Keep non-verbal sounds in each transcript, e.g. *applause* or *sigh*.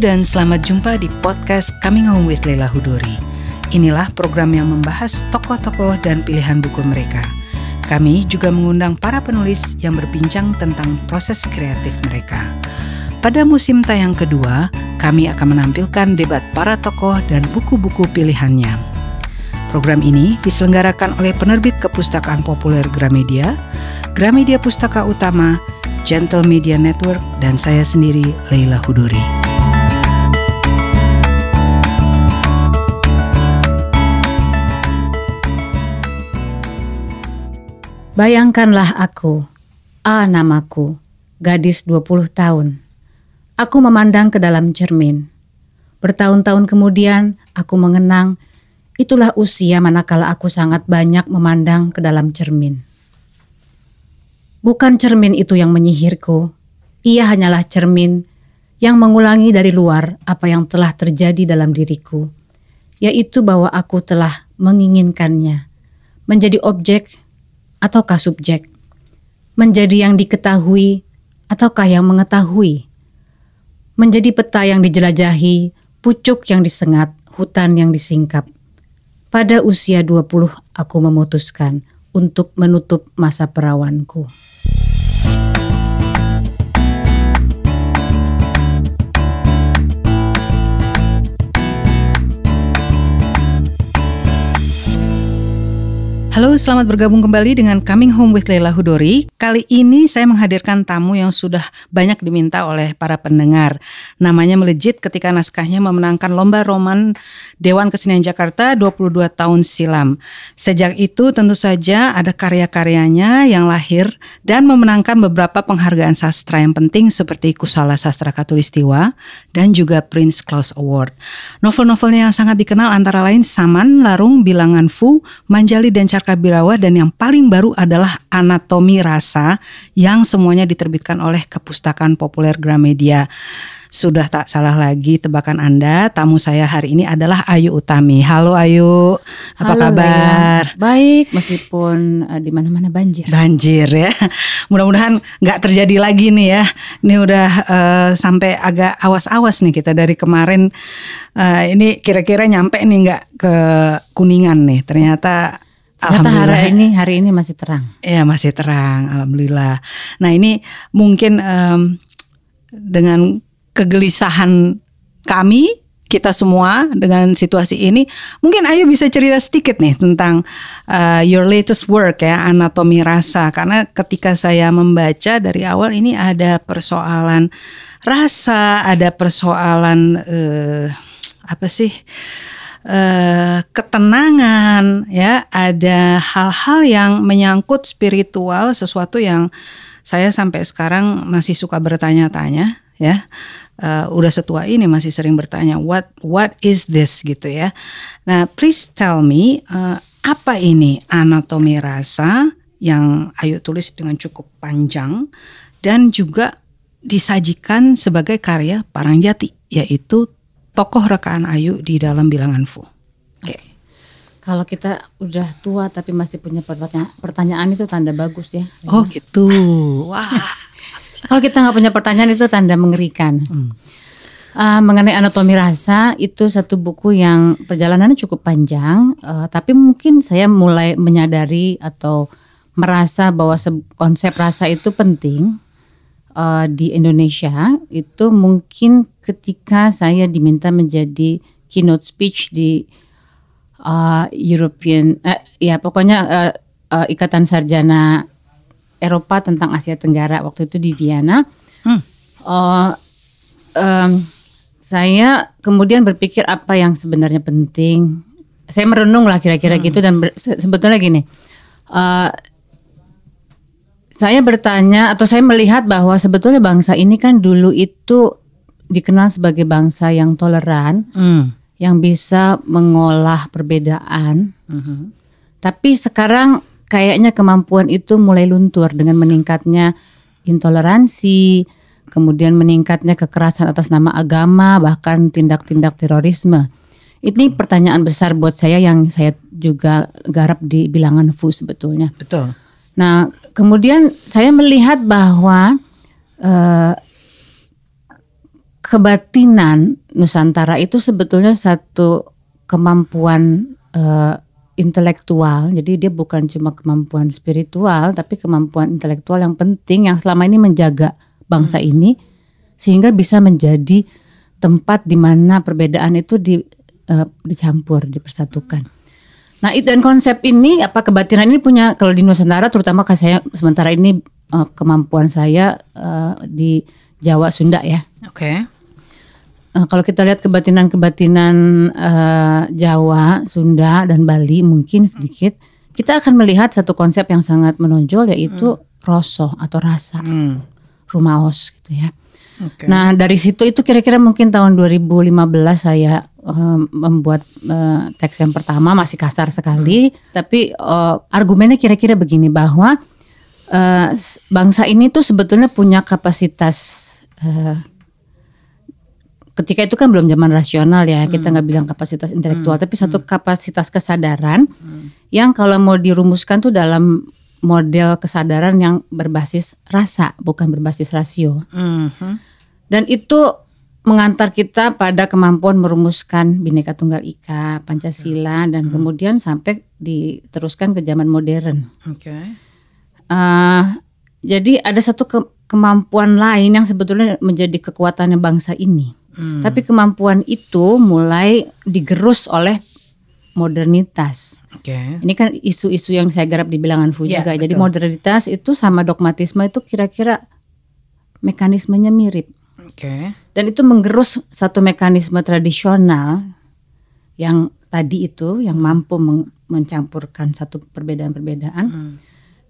dan selamat jumpa di podcast Coming Home with Leila Hudori. Inilah program yang membahas tokoh-tokoh dan pilihan buku mereka. Kami juga mengundang para penulis yang berbincang tentang proses kreatif mereka. Pada musim tayang kedua, kami akan menampilkan debat para tokoh dan buku-buku pilihannya. Program ini diselenggarakan oleh penerbit kepustakaan populer Gramedia, Gramedia Pustaka Utama, Gentle Media Network, dan saya sendiri, Leila Huduri. Bayangkanlah aku, A namaku, gadis 20 tahun. Aku memandang ke dalam cermin. Bertahun-tahun kemudian, aku mengenang, itulah usia manakala aku sangat banyak memandang ke dalam cermin. Bukan cermin itu yang menyihirku, ia hanyalah cermin yang mengulangi dari luar apa yang telah terjadi dalam diriku, yaitu bahwa aku telah menginginkannya, menjadi objek ataukah subjek? Menjadi yang diketahui ataukah yang mengetahui? Menjadi peta yang dijelajahi, pucuk yang disengat, hutan yang disingkap. Pada usia 20 aku memutuskan untuk menutup masa perawanku. Halo, selamat bergabung kembali dengan Coming Home with Leila Hudori. Kali ini saya menghadirkan tamu yang sudah banyak diminta oleh para pendengar. Namanya melejit ketika naskahnya memenangkan lomba roman Dewan Kesenian Jakarta 22 tahun silam. Sejak itu tentu saja ada karya-karyanya yang lahir dan memenangkan beberapa penghargaan sastra yang penting seperti Kusala Sastra Katulistiwa dan juga Prince Claus Award. Novel-novelnya yang sangat dikenal antara lain Saman, Larung, Bilangan Fu, Manjali dan Carka Birawa dan yang paling baru adalah Anatomi Rasa yang semuanya diterbitkan oleh Kepustakaan Populer Gramedia. Sudah tak salah lagi tebakan Anda, tamu saya hari ini adalah Ayu Utami. Halo Ayu, apa Halo, kabar? Leila. Baik, meskipun uh, di mana-mana banjir. Banjir ya. Mudah-mudahan nggak terjadi lagi nih ya. Ini udah uh, sampai agak awas-awas nih kita dari kemarin. Uh, ini kira-kira nyampe nih nggak ke Kuningan nih. Ternyata Ternyata hari ini hari ini masih terang. Ya masih terang, alhamdulillah. Nah ini mungkin um, dengan kegelisahan kami kita semua dengan situasi ini, mungkin Ayu bisa cerita sedikit nih tentang uh, your latest work ya anatomi rasa karena ketika saya membaca dari awal ini ada persoalan rasa, ada persoalan uh, apa sih? Uh, ketenangan ya. Ada hal-hal yang menyangkut spiritual sesuatu yang saya sampai sekarang masih suka bertanya-tanya ya. Uh, udah setua ini masih sering bertanya what what is this? gitu ya. Nah please tell me uh, apa ini anatomi rasa yang Ayu tulis dengan cukup panjang dan juga disajikan sebagai karya Parangjati yaitu tokoh rekaan Ayu di dalam bilangan Fu. Oke. Okay. Kalau kita udah tua tapi masih punya pertanyaan, pertanyaan itu tanda bagus ya. Oh gitu. Wah. *laughs* Kalau kita nggak punya pertanyaan itu tanda mengerikan. Hmm. Uh, mengenai anatomi rasa itu satu buku yang perjalanannya cukup panjang, uh, tapi mungkin saya mulai menyadari atau merasa bahwa konsep rasa itu penting uh, di Indonesia itu mungkin ketika saya diminta menjadi keynote speech di uh, European uh, ya pokoknya uh, uh, ikatan sarjana Eropa tentang Asia Tenggara waktu itu di Vienna hmm. uh, um, saya kemudian berpikir apa yang sebenarnya penting saya merenung lah kira-kira hmm. gitu dan sebetulnya gini uh, saya bertanya atau saya melihat bahwa sebetulnya bangsa ini kan dulu itu dikenal sebagai bangsa yang toleran, mm. yang bisa mengolah perbedaan. Mm-hmm. Tapi sekarang kayaknya kemampuan itu mulai luntur dengan meningkatnya intoleransi, kemudian meningkatnya kekerasan atas nama agama, bahkan tindak-tindak terorisme. Ini pertanyaan besar buat saya yang saya juga garap di bilangan FU sebetulnya. Betul. Nah, kemudian saya melihat bahwa uh, kebatinan Nusantara itu sebetulnya satu kemampuan uh, intelektual. Jadi dia bukan cuma kemampuan spiritual, tapi kemampuan intelektual yang penting yang selama ini menjaga bangsa hmm. ini sehingga bisa menjadi tempat di mana perbedaan itu di, uh, dicampur, dipersatukan. Nah, dan konsep ini apa kebatinan ini punya kalau di Nusantara terutama saya sementara ini uh, kemampuan saya uh, di Jawa Sunda ya. Oke. Okay. Uh, kalau kita lihat kebatinan-kebatinan uh, Jawa, Sunda dan Bali mungkin sedikit kita akan melihat satu konsep yang sangat menonjol yaitu hmm. roso atau rasa. Hmm. Rumaos gitu ya. Okay. Nah, dari situ itu kira-kira mungkin tahun 2015 saya uh, membuat uh, teks yang pertama masih kasar sekali, hmm. tapi uh, argumennya kira-kira begini bahwa uh, bangsa ini tuh sebetulnya punya kapasitas uh, ketika itu kan belum zaman rasional ya hmm. kita nggak bilang kapasitas intelektual hmm. tapi satu hmm. kapasitas kesadaran hmm. yang kalau mau dirumuskan tuh dalam model kesadaran yang berbasis rasa bukan berbasis rasio hmm. dan itu mengantar kita pada kemampuan merumuskan bineka tunggal ika pancasila dan hmm. kemudian sampai diteruskan ke zaman modern. Okay. Uh, jadi ada satu ke kemampuan lain yang sebetulnya menjadi kekuatannya bangsa ini. Hmm. Tapi kemampuan itu mulai digerus oleh modernitas. Okay. Ini kan isu-isu yang saya garap di bilangan Fu yeah, juga. Betul. Jadi modernitas itu sama dogmatisme itu kira-kira mekanismenya mirip. Okay. Dan itu menggerus satu mekanisme tradisional yang tadi itu yang mampu mencampurkan satu perbedaan-perbedaan. Hmm.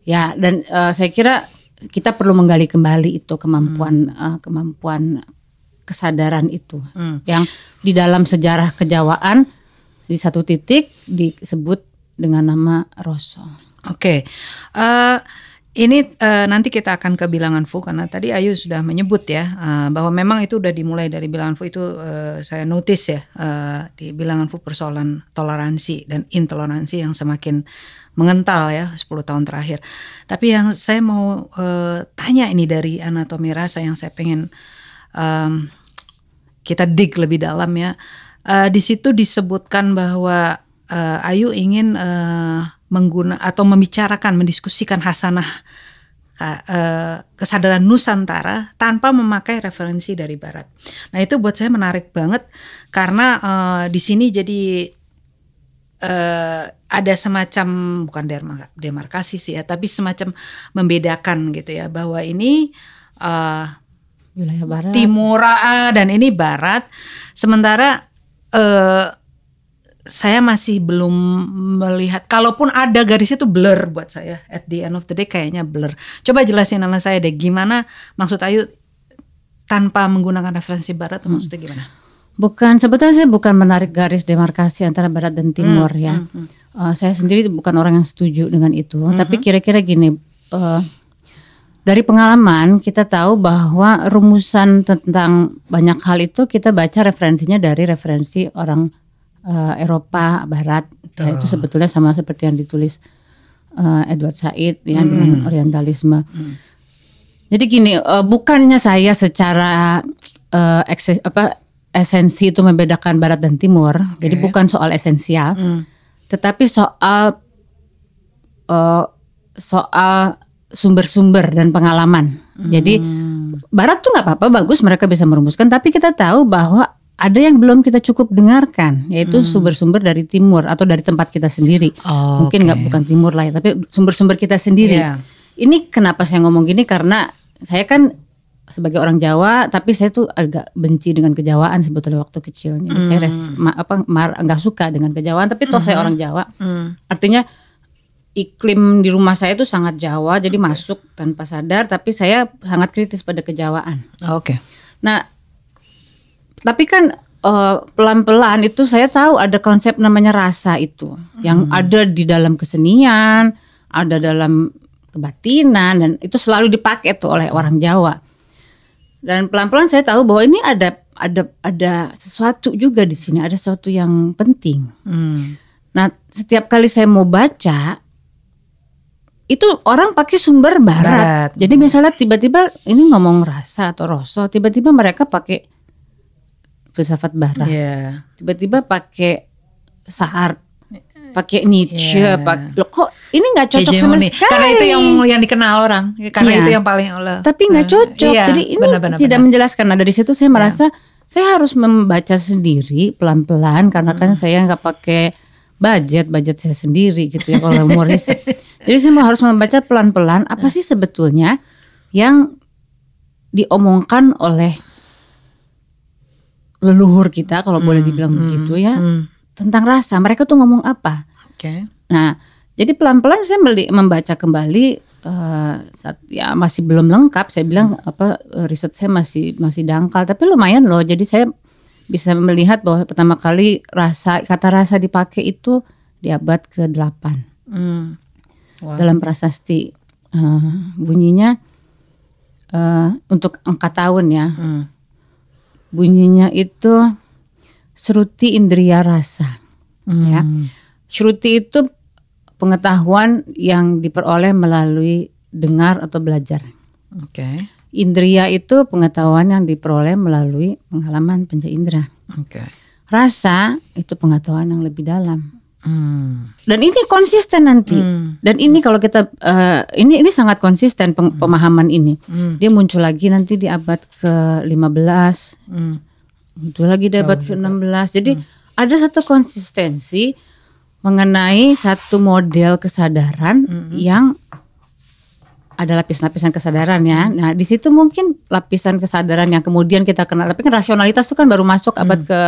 Ya, dan uh, saya kira kita perlu menggali kembali itu kemampuan hmm. uh, kemampuan kesadaran itu hmm. yang di dalam sejarah kejawaan di satu titik disebut dengan nama Rosso. Oke, okay. uh, eh, ini uh, nanti kita akan ke bilangan Fu karena tadi Ayu sudah menyebut ya uh, bahwa memang itu sudah dimulai dari bilangan Fu itu uh, saya notice ya uh, di bilangan Fu persoalan toleransi dan intoleransi yang semakin mengental ya 10 tahun terakhir. Tapi yang saya mau uh, tanya ini dari anatomi rasa yang saya pengen um, kita dig lebih dalam ya. Uh, di situ disebutkan bahwa uh, Ayu ingin uh, mengguna atau membicarakan, mendiskusikan hasanah uh, kesadaran Nusantara tanpa memakai referensi dari Barat. Nah itu buat saya menarik banget karena uh, di sini jadi uh, ada semacam bukan demarkasi sih ya, tapi semacam membedakan gitu ya bahwa ini uh, wilayah barat, timur dan ini barat, sementara uh, saya masih belum melihat. Kalaupun ada garisnya itu blur buat saya. At the end of the day kayaknya blur. Coba jelasin nama saya deh. Gimana maksud Ayu tanpa menggunakan referensi barat hmm. maksudnya gimana? Bukan sebetulnya saya bukan menarik garis demarkasi antara barat dan timur hmm, ya. hmm, hmm. Uh, saya sendiri bukan orang yang setuju dengan itu. Hmm, tapi hmm. kira-kira gini uh, dari pengalaman kita tahu bahwa rumusan tentang banyak hal itu kita baca referensinya dari referensi orang uh, Eropa Barat ya, itu sebetulnya sama seperti yang ditulis uh, Edward Said ya hmm. dengan Orientalisme. Hmm. Jadi gini, uh, bukannya saya secara uh, ekses, apa esensi itu membedakan Barat dan Timur, okay. jadi bukan soal esensial, hmm. tetapi soal uh, soal sumber-sumber dan pengalaman. Hmm. Jadi Barat tuh nggak apa-apa, bagus mereka bisa merumuskan, tapi kita tahu bahwa ada yang belum kita cukup dengarkan yaitu hmm. sumber-sumber hmm. dari timur atau dari tempat kita sendiri oh, mungkin nggak okay. bukan timur lah ya tapi sumber-sumber kita sendiri yeah. ini kenapa saya ngomong gini karena saya kan sebagai orang Jawa tapi saya tuh agak benci dengan kejawaan sebetulnya waktu kecil jadi hmm. saya res, ma, apa nggak suka dengan kejawaan tapi toh hmm. saya orang Jawa hmm. artinya iklim di rumah saya itu sangat Jawa jadi okay. masuk tanpa sadar tapi saya sangat kritis pada kejawaan oke okay. nah tapi kan uh, pelan-pelan itu saya tahu ada konsep namanya rasa itu hmm. yang ada di dalam kesenian, ada dalam kebatinan dan itu selalu dipakai tuh oleh orang Jawa. Dan pelan-pelan saya tahu bahwa ini ada ada ada sesuatu juga di sini, ada sesuatu yang penting. Hmm. Nah, setiap kali saya mau baca itu orang pakai sumber barat. barat. Jadi misalnya tiba-tiba ini ngomong rasa atau rasa, tiba-tiba mereka pakai filsafat barat. Iya. Tiba-tiba pakai Sartre, pakai Nietzsche, Iya. pak lo kok ini nggak cocok sama sekali. Karena itu yang yang dikenal orang. Karena Iya. itu yang paling tapi nggak cocok. Iya, Jadi ini benar-benar, tidak benar. menjelaskan. Nah dari situ saya merasa saya harus membaca sendiri pelan-pelan karena kan saya nggak pakai budget, budget saya sendiri gitu ya kalau mau riset. *laughs* Jadi saya mau harus membaca pelan-pelan apa sih sebetulnya yang diomongkan oleh leluhur kita kalau boleh dibilang begitu ya Hmm. tentang rasa. Mereka tuh ngomong apa? Oke. Nah, jadi pelan-pelan saya membaca kembali eh, saat ya masih belum lengkap. Saya bilang apa eh, riset saya masih masih dangkal, tapi lumayan loh. Jadi saya bisa melihat bahwa pertama kali rasa kata rasa dipakai itu di abad ke-8 Hmm. Wow. dalam prasasti eh, bunyinya eh, untuk angka tahun ya. Hmm. Bunyinya itu Sruti Indriya Rasa. Ya. Shruti itu pengetahuan yang diperoleh melalui dengar atau belajar. Oke. Indria itu pengetahuan yang diperoleh melalui pengalaman panca indera. Oke. Rasa itu pengetahuan yang lebih dalam. Hmm. Dan ini konsisten nanti. Hmm. Dan ini kalau kita eh, ini ini sangat konsisten peng- pemahaman ini. Hmm. Dia muncul lagi nanti di abad ke-15, Hmm. muncul lagi di abad ke-16. Jadi ada satu konsistensi mengenai satu model kesadaran yang ada lapisan-lapisan kesadaran ya. Nah, di situ mungkin lapisan kesadaran yang kemudian kita kenal. Tapi kan rasionalitas itu kan baru masuk abad ke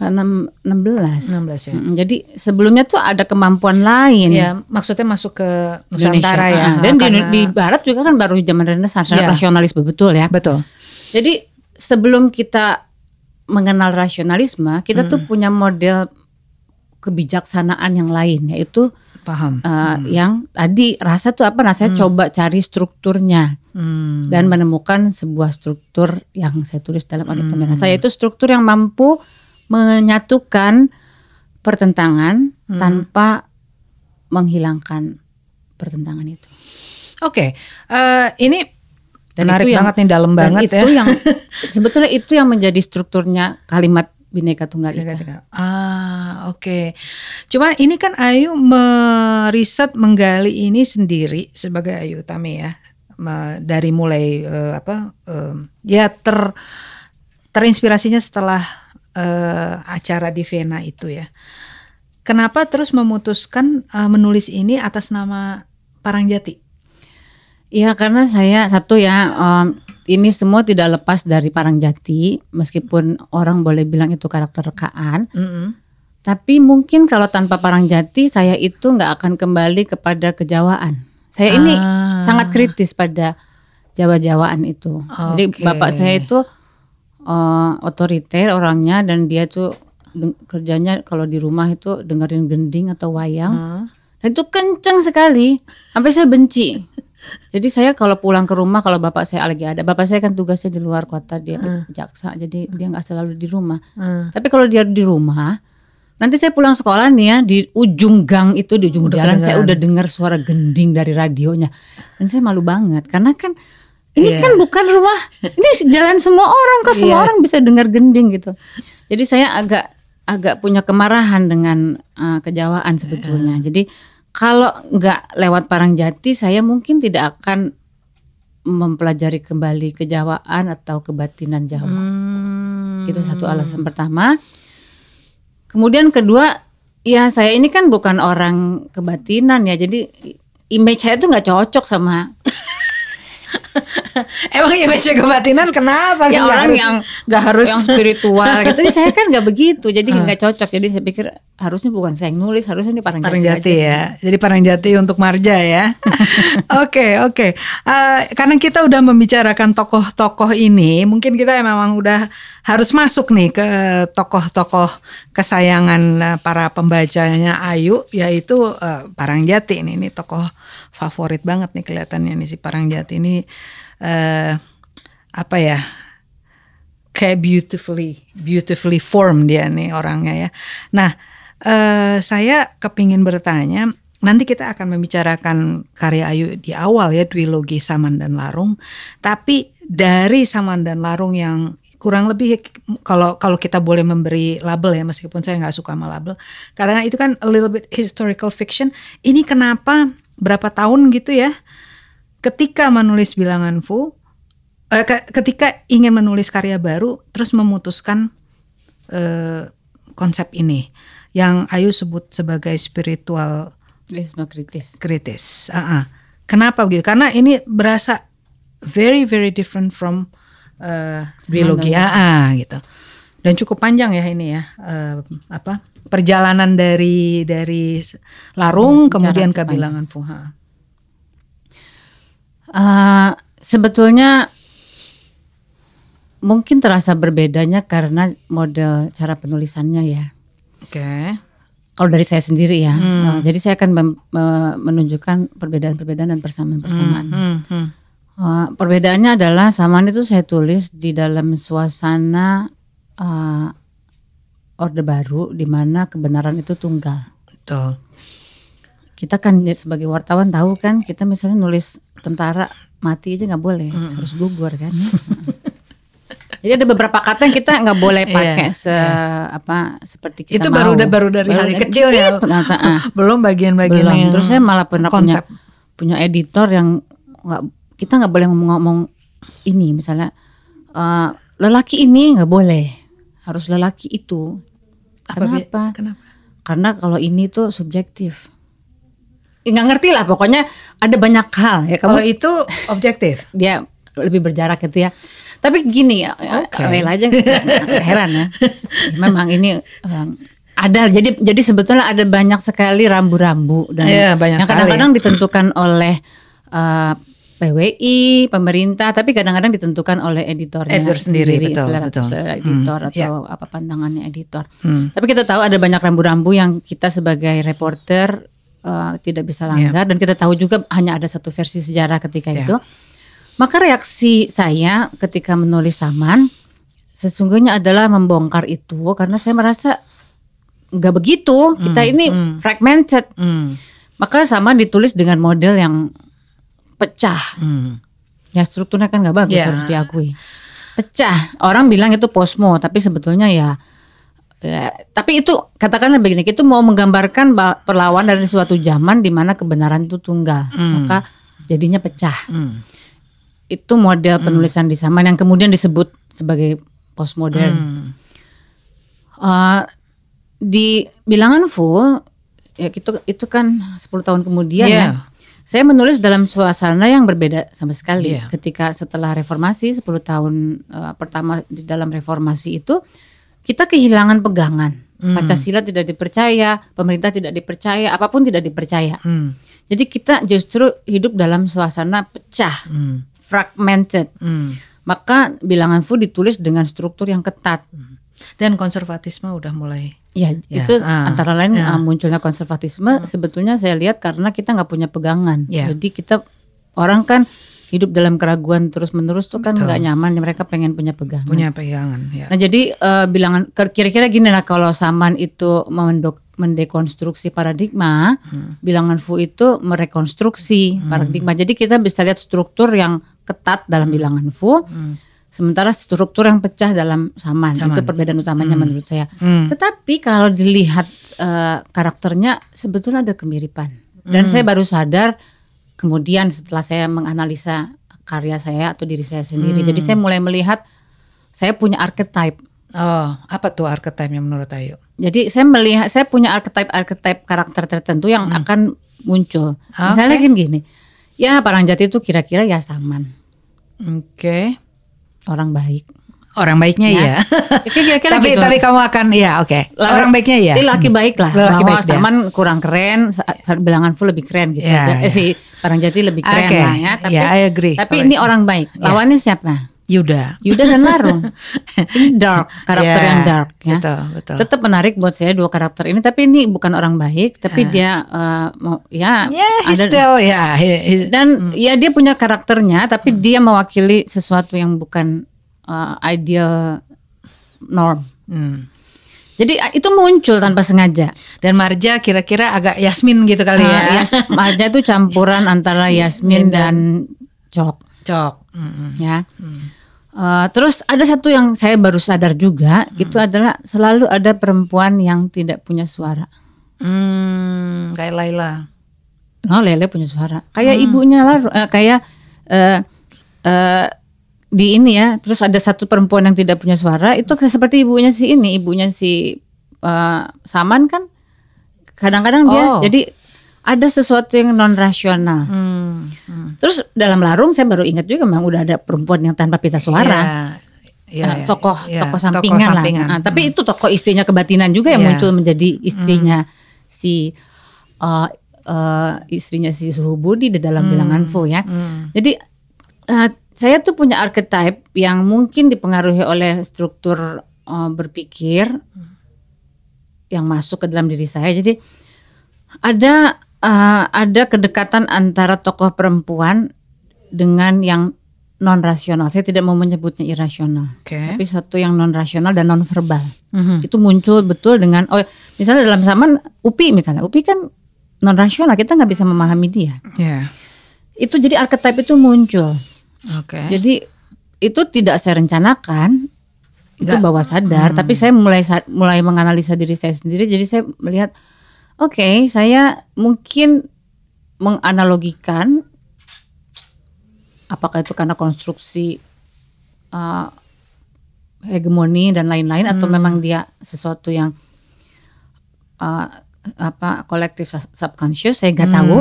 enam- 16. 16 ya. Mm, Jadi sebelumnya tuh ada kemampuan lain. Ya, maksudnya masuk ke Indonesia. Nusantara ya. Ah, Dan di, Karena- di barat juga kan baru zaman Renaissance Iya. rasionalisme betul ya. betul. Jadi sebelum kita mengenal rasionalisme, kita tuh punya model kebijaksanaan yang lain yaitu Paham. uh, yang tadi rasa tuh apa? Nah, saya coba cari strukturnya Hmm. dan menemukan sebuah struktur yang saya tulis dalam anatomi rasa yaitu struktur yang mampu menyatukan pertentangan tanpa menghilangkan pertentangan itu. Oke. Eh, ini Dan menarik yang- banget nih, dalam banget itu ya. yang *laughs* sebetulnya itu yang menjadi strukturnya kalimat Bhinneka Tunggal Ika. Ah, oke. Cuma ini kan Ayu meriset menggali ini sendiri sebagai Ayu Utami ya. Dari mulai eh, apa em, ya ter terinspirasinya setelah eh, acara di Vienna itu ya. Kenapa terus memutuskan eh, menulis ini atas nama Parangjati? Iya karena saya satu ya em, ini semua tidak lepas dari Parangjati meskipun orang boleh bilang itu karakter rekaan. Mm-mm. Tapi mungkin kalau tanpa Parangjati saya itu nggak akan kembali kepada kejawaan. Saya ini Ah. sangat kritis pada Jawa-Jawaan itu. Jadi Oke. bapak saya itu eh, otoriter orangnya dan dia tuh kerjanya kalau di rumah itu dengerin gending atau wayang. Ah. Dan itu kenceng sekali sampai saya benci. Jadi saya kalau pulang ke rumah kalau bapak saya lagi ada, bapak saya kan tugasnya di luar kota dia jaksa, jadi dia nggak selalu di rumah. Ah. Tapi kalau dia di rumah, nanti saya pulang sekolah nih ya di ujung gang itu di ujung jalan saya udah dengar suara gending dari radionya dan saya malu banget karena kan ini Iya. kan bukan rumah, ini jalan semua orang kok semua Iya. orang bisa dengar gending gitu. Jadi saya agak agak punya kemarahan dengan uh, kejawaan sebetulnya. Iya. Jadi kalau nggak lewat Parangjati saya mungkin tidak akan mempelajari kembali kejawaan atau kebatinan Jawa. Hmm. Itu satu alasan pertama. Kemudian kedua, ya saya ini kan bukan orang kebatinan ya, jadi image saya tuh nggak cocok sama *laughs* Emang image kebatinan kenapa? ya Nggak orang harus- yang nggak harus yang spiritual *laughs* gitu. Jadi saya kan nggak begitu, jadi nggak cocok. Jadi saya pikir harusnya bukan saya yang nulis, harusnya ini Parangjati, Parangjati ya. Jadi Parangjati untuk Marja ya. *laughs* Oke, oke. Eh, karena kita udah membicarakan tokoh-tokoh ini, mungkin kita memang udah harus masuk nih ke tokoh-tokoh kesayangan eh, para pembacanya Ayu yaitu eh, Parangjati ini. Ini tokoh favorit banget nih kelihatannya nih si Parangjati ini eh apa ya? kayak beautifully beautifully formed dia nih orangnya ya. Nah, eh, saya kepingin bertanya, nanti kita akan membicarakan karya Ayu di awal ya, duologi Saman dan Larung. Tapi dari Saman dan Larung yang kurang lebih kalau kalau kita boleh memberi label ya meskipun saya nggak suka sama label karena itu kan a little bit historical fiction ini kenapa berapa tahun gitu ya ketika menulis bilangan fu eh, ketika ingin menulis karya baru terus memutuskan eh, konsep ini yang Ayu sebut sebagai spiritual kritis. kritis. Uh -uh. kenapa begitu? Karena ini berasa very very different from uh, biologi. ah gitu. Dan cukup panjang ya ini ya uh, apa perjalanan dari dari larung hmm, kemudian ke bilangan fuha uh, sebetulnya mungkin terasa berbedanya karena model cara penulisannya ya oke okay. kalau dari saya sendiri ya hmm. uh, jadi saya akan menunjukkan perbedaan-perbedaan dan persamaan-persamaan hmm, hmm, hmm. Uh, perbedaannya adalah samaan itu saya tulis di dalam suasana uh, orde baru di mana kebenaran itu tunggal. Betul. Kita kan sebagai wartawan tahu kan kita misalnya nulis tentara mati aja nggak boleh, mm. harus gugur kan. *laughs* Jadi ada beberapa kata yang kita nggak boleh iya, pakai yeah, se yeah. apa seperti kita Itu mau. baru baru dari baru hari kecil ya. Pengata, ah. *laughs* belum bagian-bagian yang Terus saya malah pernah konsep. punya punya editor yang nggak kita nggak boleh ngomong ini misalnya uh, lelaki ini nggak boleh harus lelaki itu kenapa kenapa karena kalau ini tuh subjektif nggak ngerti lah pokoknya ada banyak hal ya kalau itu objektif dia lebih berjarak gitu ya tapi gini ya okay. aja heran ya *laughs* memang ini um, ada jadi jadi sebetulnya ada banyak sekali rambu-rambu dan yeah, banyak yang kadang-kadang ditentukan oleh uh, PWI, pemerintah, tapi kadang-kadang ditentukan oleh editornya editor sendiri, sendiri betul, selera, betul. Selera editor hmm, atau yeah. apa pandangannya editor. Hmm. Tapi kita tahu ada banyak rambu-rambu yang kita sebagai reporter uh, tidak bisa langgar yeah. dan kita tahu juga hanya ada satu versi sejarah ketika yeah. itu. Maka reaksi saya ketika menulis Saman sesungguhnya adalah membongkar itu karena saya merasa nggak begitu. Kita hmm, ini hmm. fragmented. Hmm. Maka Saman ditulis dengan model yang pecah. Hmm. Ya strukturnya kan nggak bagus yeah. harus diakui. Pecah. Orang bilang itu posmo, tapi sebetulnya ya Ya, tapi itu katakanlah begini, itu mau menggambarkan perlawan dari suatu zaman di mana kebenaran itu tunggal, hmm. maka jadinya pecah. Hmm. Itu model hmm. penulisan di zaman yang kemudian disebut sebagai postmodern. Hmm. Uh, di bilangan full ya itu itu kan 10 tahun kemudian yeah. ya saya menulis dalam suasana yang berbeda sama sekali. Yeah. Ketika setelah reformasi 10 tahun uh, pertama di dalam reformasi itu kita kehilangan pegangan. Mm. Pancasila tidak dipercaya, pemerintah tidak dipercaya, apa pun tidak dipercaya. Mm. Jadi kita justru hidup dalam suasana pecah, mm. fragmented. Mm. Maka bilangan fu ditulis dengan struktur yang ketat. Mm. Dan konservatisme udah mulai Ya, ya itu uh, antara lain uh. munculnya konservatisme uh. sebetulnya saya lihat karena kita nggak punya pegangan. Ya. Jadi kita orang kan hidup dalam keraguan terus menerus tuh kan nggak nyaman. Mereka pengen punya pegangan. Punya pegangan. Ya. Nah jadi uh, bilangan kira-kira gini lah kalau Saman itu mendok, mendekonstruksi paradigma, hmm. bilangan Fu itu merekonstruksi hmm. paradigma. Jadi kita bisa lihat struktur yang ketat dalam hmm. bilangan Fu. Hmm Sementara struktur yang pecah dalam saman, saman. itu perbedaan utamanya hmm. menurut saya. Hmm. Tetapi kalau dilihat uh, karakternya sebetulnya ada kemiripan. Dan hmm. saya baru sadar kemudian setelah saya menganalisa karya saya atau diri saya sendiri. Hmm. Jadi saya mulai melihat saya punya archetype. Oh, apa tuh archetype yang menurut Ayu? Jadi saya melihat saya punya archetype archetype karakter tertentu yang hmm. akan muncul. Okay. Misalnya gini, ya Parang Jati itu kira-kira ya saman. Oke. Okay orang baik. Orang baiknya ya. ya. *laughs* Kira-kira tapi gitu. tapi kamu akan ya oke. Okay. Orang baiknya ya. Laki baik lah. Laki bahwa baik Saman dia. kurang keren, bilangan full lebih keren gitu ya, aja. Eh, ya. si Jati lebih keren okay. lah ya. Tapi ya, I agree. tapi ini orang baik. Ya. Lawannya siapa? Yuda. Yuda dan Larung. *laughs* ini dark, karakter yeah, yang dark ya. Betul, betul. Tetap menarik buat saya dua karakter ini tapi ini bukan orang baik tapi uh. dia uh, mau ya yeah, he's ada still ya yeah, he, dan mm. ya dia punya karakternya tapi mm. dia mewakili sesuatu yang bukan uh, ideal norm. Hmm. Jadi uh, itu muncul tanpa sengaja. Dan Marja kira-kira agak Yasmin gitu kali uh, ya. Yas, *laughs* Marja itu campuran antara Yasmin dan, Cok. Cok. Mm -hmm. Ya. Mm. Uh, terus ada satu yang saya baru sadar juga hmm. itu adalah selalu ada perempuan yang tidak punya suara. Hmm, kayak Laila. Oh, Lele punya suara. Kayak hmm. ibunya lah, uh, kayak uh, uh, di ini ya. Terus ada satu perempuan yang tidak punya suara itu seperti ibunya si ini, ibunya si uh, Saman kan. Kadang-kadang dia oh. jadi ada sesuatu yang non rasional. Hmm, hmm. Terus dalam larung saya baru ingat juga memang udah ada perempuan yang tanpa pita suara. Ya, ya, tokoh ya, tokoh sampingan, tokoh sampingan lah. Nah, tapi hmm. itu tokoh istrinya kebatinan juga yang ya. muncul menjadi istrinya hmm. si uh, uh, istrinya si Suhu Budi di dalam hmm. bilangan Fu ya. Hmm. Jadi uh, saya tuh punya archetype yang mungkin dipengaruhi oleh struktur uh, berpikir hmm. yang masuk ke dalam diri saya. Jadi ada uh, ada kedekatan antara tokoh perempuan dengan yang non rasional. Saya tidak mau menyebutnya irasional, okay. tapi satu yang non rasional dan non verbal. Mm-hmm. Itu muncul betul dengan oh misalnya dalam zaman Upi misalnya, Upi kan non rasional, kita nggak bisa memahami dia. Yeah. Itu jadi archetype itu muncul. Okay. Jadi itu tidak saya rencanakan, itu Gak. bawah sadar, hmm. tapi saya mulai mulai menganalisa diri saya sendiri. Jadi saya melihat Oke, okay, saya mungkin menganalogikan apakah itu karena konstruksi uh, hegemoni dan lain-lain hmm. atau memang dia sesuatu yang uh, apa kolektif subconscious saya nggak hmm. tahu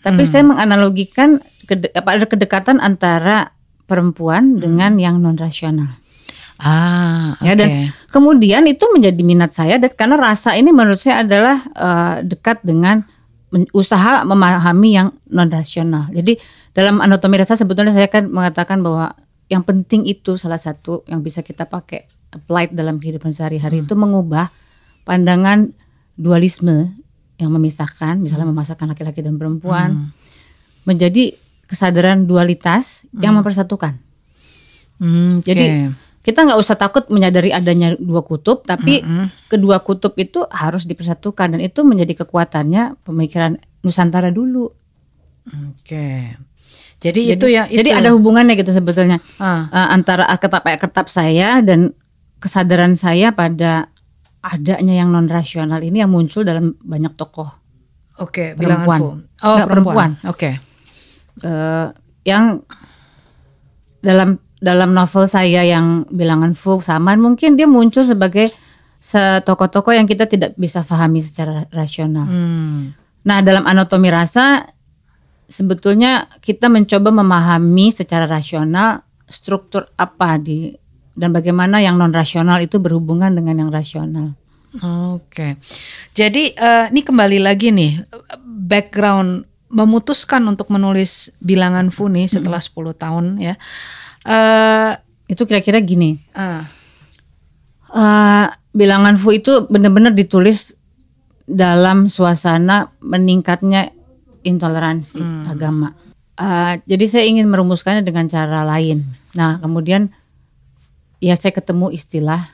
tapi hmm. saya menganalogikan kede, apa ada kedekatan antara perempuan hmm. dengan yang non rasional Ah, okay. ya dan kemudian itu menjadi minat saya dan karena rasa ini menurut saya adalah uh, dekat dengan usaha memahami yang non rasional. Jadi dalam anatomi rasa sebetulnya saya kan mengatakan bahwa yang penting itu salah satu yang bisa kita pakai applied dalam kehidupan sehari-hari hmm. itu mengubah pandangan dualisme yang memisahkan, misalnya hmm. memasakkan laki-laki dan perempuan, hmm. menjadi kesadaran dualitas hmm. yang mempersatukan. Hmm, okay. Jadi kita nggak usah takut menyadari adanya dua kutub, tapi mm -hmm. kedua kutub itu harus dipersatukan dan itu menjadi kekuatannya pemikiran Nusantara dulu. Oke. Okay. Jadi, jadi itu ya. Itu. Jadi ada hubungannya gitu sebetulnya ah. uh, antara arketap-arketap saya dan kesadaran saya pada adanya yang non rasional ini yang muncul dalam banyak tokoh. Oke, okay, perempuan. Oh, Nggak, perempuan. Oke. Okay. Uh, yang dalam dalam novel saya yang bilangan Fu Saman mungkin dia muncul sebagai tokoh-tokoh yang kita tidak bisa pahami secara rasional. Hmm. Nah, dalam anatomi rasa sebetulnya kita mencoba memahami secara rasional struktur apa di dan bagaimana yang non rasional itu berhubungan dengan yang rasional. Oke. Okay. Jadi uh, ini kembali lagi nih background memutuskan untuk menulis bilangan Fu nih setelah hmm. 10 tahun ya Uh, itu kira-kira gini. Uh. Uh, bilangan fu itu benar-benar ditulis dalam suasana meningkatnya intoleransi hmm. agama. Uh, jadi saya ingin merumuskannya dengan cara lain. Nah kemudian ya saya ketemu istilah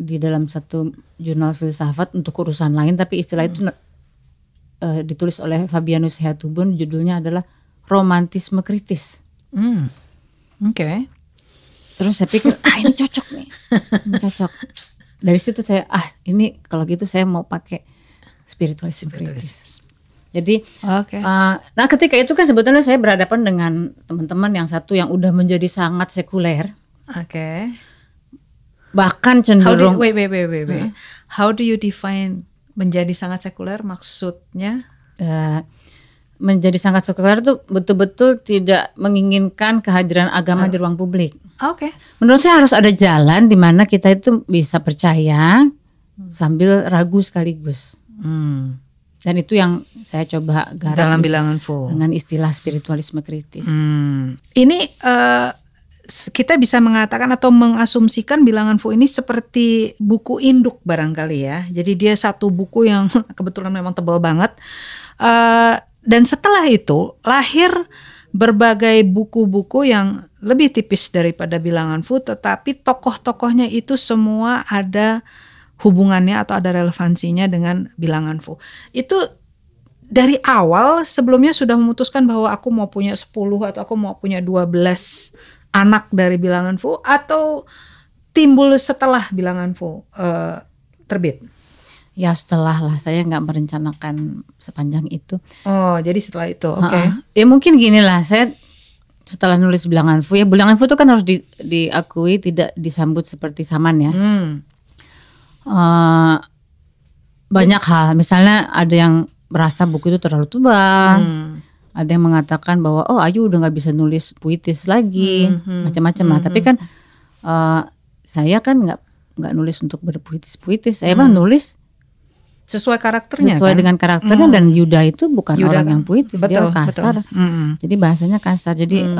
di dalam satu jurnal filsafat untuk urusan lain, tapi istilah hmm. itu uh, ditulis oleh Fabianus Heatubun, judulnya adalah romantisme kritis. Hmm. Oke. Okay. Terus saya pikir ah ini cocok nih, ini cocok. Dari situ saya ah ini kalau gitu saya mau pakai spiritualisme kritis. Jadi, okay. uh, nah ketika itu kan sebetulnya saya berhadapan dengan teman-teman yang satu yang udah menjadi sangat sekuler. Oke. Okay. Bahkan cenderung. How do, wait, wait, wait, wait, wait. Hmm? How do you define menjadi sangat sekuler? Maksudnya? Uh, menjadi sangat sekuler itu betul-betul tidak menginginkan kehadiran agama oh. di ruang publik. Oke. Okay. Menurut saya harus ada jalan di mana kita itu bisa percaya hmm. sambil ragu sekaligus. Hmm. Dan itu yang saya coba garap dalam bilangan full dengan istilah spiritualisme kritis. Hmm. Ini uh, kita bisa mengatakan atau mengasumsikan bilangan fu ini seperti buku induk barangkali ya. Jadi dia satu buku yang *laughs* kebetulan memang tebal banget. Uh, dan setelah itu lahir berbagai buku-buku yang lebih tipis daripada bilangan Fu, tetapi tokoh-tokohnya itu semua ada hubungannya atau ada relevansinya dengan bilangan Fu. Itu dari awal sebelumnya sudah memutuskan bahwa aku mau punya 10 atau aku mau punya 12 anak dari bilangan Fu atau timbul setelah bilangan Fu uh, terbit? Ya setelah lah saya nggak merencanakan sepanjang itu. Oh jadi setelah itu, oke. Okay. Ya mungkin gini lah saya setelah nulis bilangan Fu ya bilangan Fu itu kan harus di, diakui tidak disambut seperti Saman ya. Hmm. Uh, banyak hal misalnya ada yang merasa buku itu terlalu tebal. Hmm. Ada yang mengatakan bahwa oh Ayu udah nggak bisa nulis puitis lagi, hmm, hmm, macam-macam hmm, lah. Tapi kan uh, saya kan nggak nggak nulis untuk berpuitis-puitis. Saya hmm. mah nulis sesuai karakternya sesuai kan? dengan karakternya hmm. dan Yuda itu bukan Yuda orang kan? yang puitis betul, dia kasar betul. Hmm. jadi bahasanya kasar jadi hmm.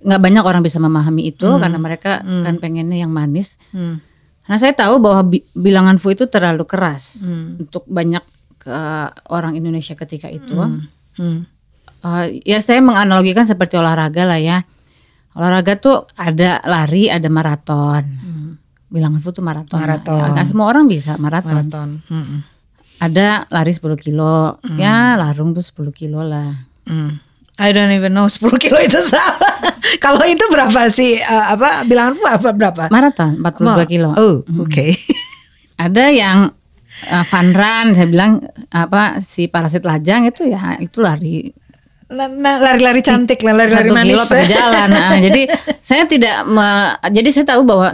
nggak hmm. uh, banyak orang bisa memahami itu hmm. karena mereka hmm. kan pengennya yang manis hmm. nah saya tahu bahwa bi bilangan fu itu terlalu keras hmm. untuk banyak uh, orang Indonesia ketika itu hmm. Hmm. Uh, ya saya menganalogikan seperti olahraga lah ya olahraga tuh ada lari ada maraton hmm. bilangan fu itu maraton, maraton. Ya, semua orang bisa maraton, maraton. Hmm ada lari 10 kilo mm. ya larung tuh 10 kilo lah mm. I don't even know 10 kilo itu sama *laughs* kalau itu berapa sih uh, apa bilangan apa berapa maraton 42 oh. kilo oh oke okay. *laughs* ada yang uh, fun run saya bilang apa si parasit lajang itu ya itu lari lari-lari cantik lari-lari manis kilo per jalan nah, *laughs* jadi saya tidak me, jadi saya tahu bahwa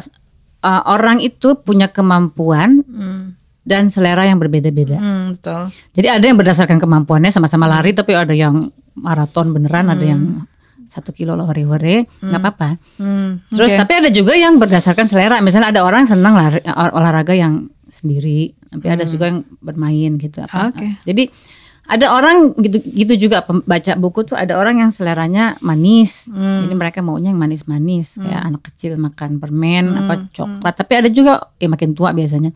uh, orang itu punya kemampuan hmm dan selera yang berbeda-beda. Hmm, betul. Jadi ada yang berdasarkan kemampuannya sama-sama lari, tapi ada yang maraton beneran, hmm. ada yang satu kilo hore-hore, nggak hmm. apa-apa. Hmm, Terus okay. tapi ada juga yang berdasarkan selera. Misalnya ada orang senang lari, olahraga yang sendiri, tapi hmm. ada juga yang bermain gitu. Apa. Okay. Jadi ada orang gitu gitu juga baca buku tuh ada orang yang seleranya manis hmm. jadi mereka maunya yang manis-manis hmm. kayak anak kecil makan permen hmm. apa coklat hmm. tapi ada juga ya makin tua biasanya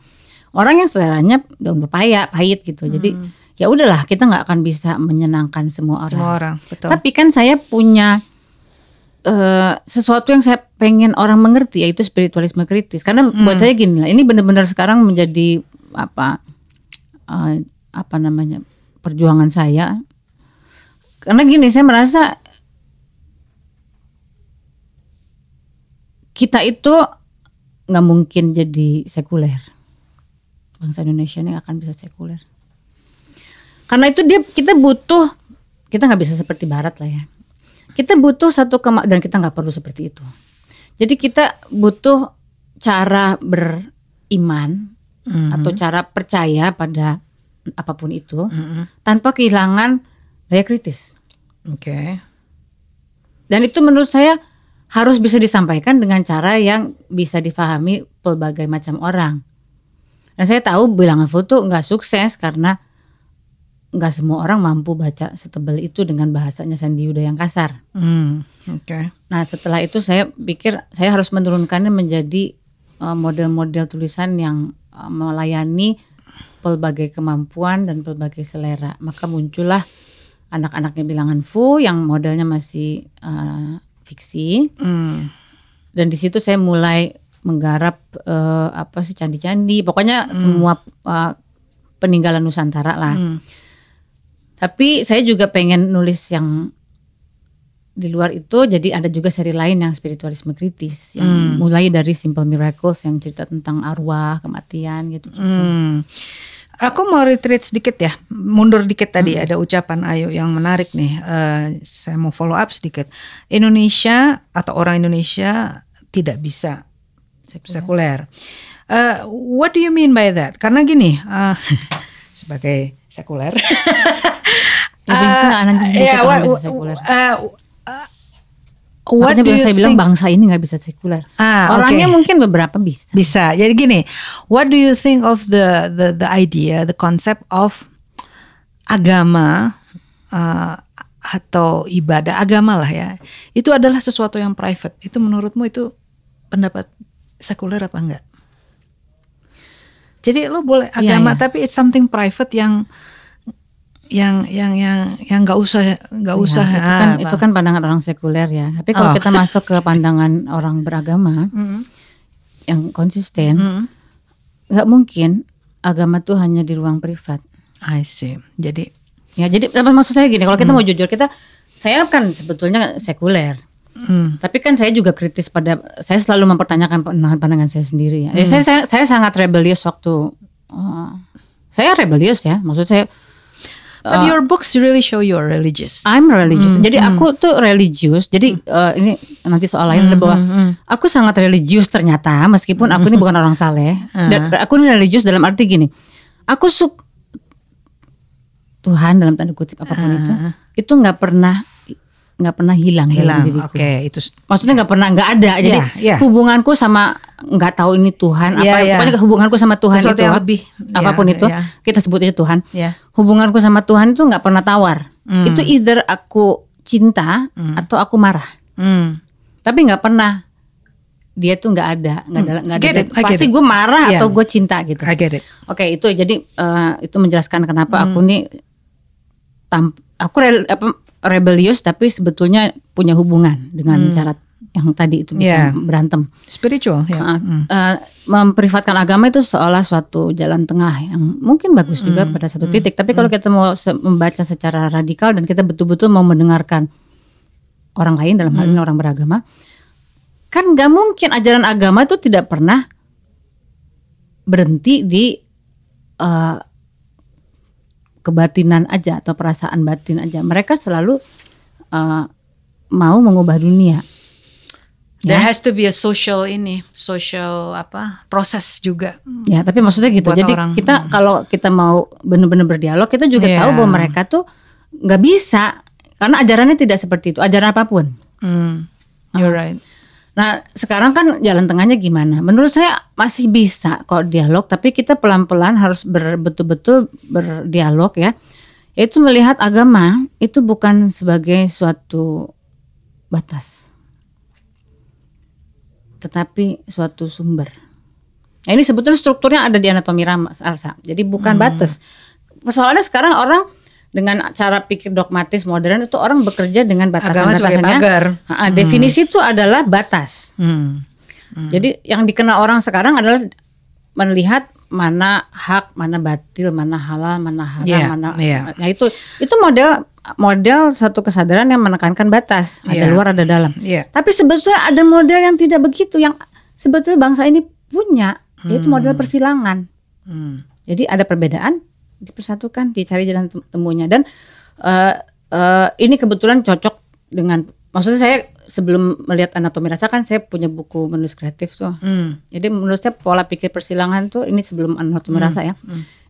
orang yang seleranya daun pepaya pahit gitu. Jadi hmm. ya udahlah kita nggak akan bisa menyenangkan semua orang. Semua orang, betul. Tapi kan saya punya uh, sesuatu yang saya pengen orang mengerti yaitu spiritualisme kritis. Karena hmm. buat saya gini lah, ini benar-benar sekarang menjadi apa uh, apa namanya perjuangan saya. Karena gini saya merasa kita itu nggak mungkin jadi sekuler bangsa Indonesia ini akan bisa sekuler. Karena itu dia kita butuh kita nggak bisa seperti Barat lah ya. Kita butuh satu kema dan kita nggak perlu seperti itu. Jadi kita butuh cara beriman mm -hmm. atau cara percaya pada apa pun itu mm -hmm. tanpa kehilangan daya kritis. Oke. Okay. Dan itu menurut saya harus bisa disampaikan dengan cara yang bisa difahami pelbagai macam orang. Dan saya tahu bilangan foto nggak sukses karena nggak semua orang mampu baca setebal itu dengan bahasanya Sandi Yuda yang kasar. Hmm, Oke. Okay. Nah setelah itu saya pikir saya harus menurunkannya menjadi uh, model-model tulisan yang uh, melayani pelbagai kemampuan dan pelbagai selera. Maka muncullah anak-anaknya bilangan Fu yang modelnya masih uh, fiksi. Hmm. Dan di situ saya mulai menggarap uh, apa sih candi-candi, pokoknya hmm. semua uh, peninggalan Nusantara lah. Hmm. Tapi saya juga pengen nulis yang di luar itu jadi ada juga seri lain yang spiritualisme kritis yang hmm. mulai dari Simple Miracles yang cerita tentang arwah, kematian gitu-gitu. Hmm. Aku mau retreat sedikit ya, mundur dikit tadi hmm. ada ucapan Ayu yang menarik nih. Uh, saya mau follow up sedikit. Indonesia atau orang Indonesia tidak bisa sekuler. sekuler. Uh, what do you mean by that? Karena gini, uh, *laughs* sebagai sekuler. *laughs* ya, bisa, uh, ya, what, bisa sekuler. Uh, uh, What Makanya saya bilang bangsa ini nggak bisa sekuler. Ah, Orangnya okay. mungkin beberapa bisa. Bisa. Jadi gini, what do you think of the the the idea, the concept of agama uh, atau ibadah agama lah ya? Itu adalah sesuatu yang private. Itu menurutmu itu pendapat sekuler apa enggak? Jadi lo boleh iya, agama yeah, yeah. tapi it's something private yang yang yang yang yang nggak usah nggak ya, usah itu kan ah, itu kan pandangan orang sekuler ya tapi kalau oh. kita masuk ke pandangan orang beragama mm. yang konsisten nggak mm. mungkin agama tuh hanya di ruang privat I see jadi ya jadi maksud saya gini kalau kita mm. mau jujur kita saya kan sebetulnya sekuler Hmm. Tapi kan saya juga kritis pada saya selalu mempertanyakan pandangan-pandangan saya sendiri ya. Hmm. Ya, saya, saya saya sangat rebellious waktu uh, saya rebellious ya. Maksud saya But your books really show you're religious. I'm religious. Hmm, Jadi aku tuh religious. Jadi uh, ini nanti soal lain adalah bahwa hmm, aku sangat religius ternyata meskipun aku ini *laughs* bukan orang saleh. Dan aku ini religius dalam arti gini. Aku suka Tuhan dalam tanda kutip apa pun itu itu nggak pernah nggak pernah hilang, Hilang. dalam Oke, diriku. itu Maksudnya nggak pernah nggak ada. Jadi Iya, iya. hubunganku sama nggak tahu ini Tuhan Iya, apa pokoknya hubunganku sama Tuhan Sesuatu itu yang lebih. apa pun Iya, itu iya. kita sebut aja Tuhan. ya. Hubunganku sama Tuhan itu nggak pernah tawar. Hmm. Itu either aku cinta atau aku marah. Hmm. Tapi nggak pernah dia tuh nggak ada, nggak ada, nggak ada. It, Pasti gue marah Yeah. atau gue cinta gitu. I get it. Oke itu jadi eh, itu menjelaskan kenapa Hmm. aku nih tam, aku rel- apa, rebellious tapi sebetulnya punya hubungan dengan cara yang tadi itu bisa Yeah. berantem. Spiritual, ya. Uh, uh, memprivatkan agama itu seolah suatu jalan tengah yang mungkin bagus juga pada satu titik. Tapi kalau kita mau membaca secara radikal dan kita betul-betul mau mendengarkan orang lain dalam hal ini orang beragama, kan nggak mungkin ajaran agama itu tidak pernah berhenti di uh, kebatinan aja atau perasaan batin aja. Mereka selalu uh, mau mengubah dunia. There has to be a social ini, social apa? proses juga. Ya, tapi maksudnya gitu. Buat Jadi orang. kita kalau kita mau benar-benar berdialog, kita juga Iya. tahu bahwa mereka tuh nggak bisa karena ajarannya tidak seperti itu, ajaran apa pun. Hmm. You're right. Nah, sekarang kan jalan tengahnya gimana? Menurut saya masih bisa kok dialog, tapi kita pelan-pelan harus betul-betul berdialog ya. Yaitu melihat agama itu bukan sebagai suatu batas. Tetapi suatu sumber. Nah, ini sebetulnya strukturnya ada di anatomi Rama, Alsa. Jadi bukan batas. Persoalannya sekarang orang dengan cara pikir dogmatis modern itu orang bekerja dengan batasan-batasannya. pagar. Ah, Definisi itu adalah batas. Hmm. Jadi yang dikenal orang sekarang adalah melihat mana hak, mana batil, mana halal, mana haram, Iya, mana. iya. Nah itu itu model model satu kesadaran yang menekankan batas, ada Iya. luar, ada dalam. Iya. Tapi sebetulnya ada model yang tidak begitu, yang sebetulnya bangsa ini punya, yaitu model persilangan. Hmm. Jadi ada perbedaan, dipersatukan, dicari jalan tem- temunya dan eh, eh, ini kebetulan cocok dengan maksudnya saya sebelum melihat anatomi rasa kan saya punya buku menulis kreatif tuh. Hmm. Jadi menurut saya pola pikir persilangan tuh ini sebelum anatomi rasa ya.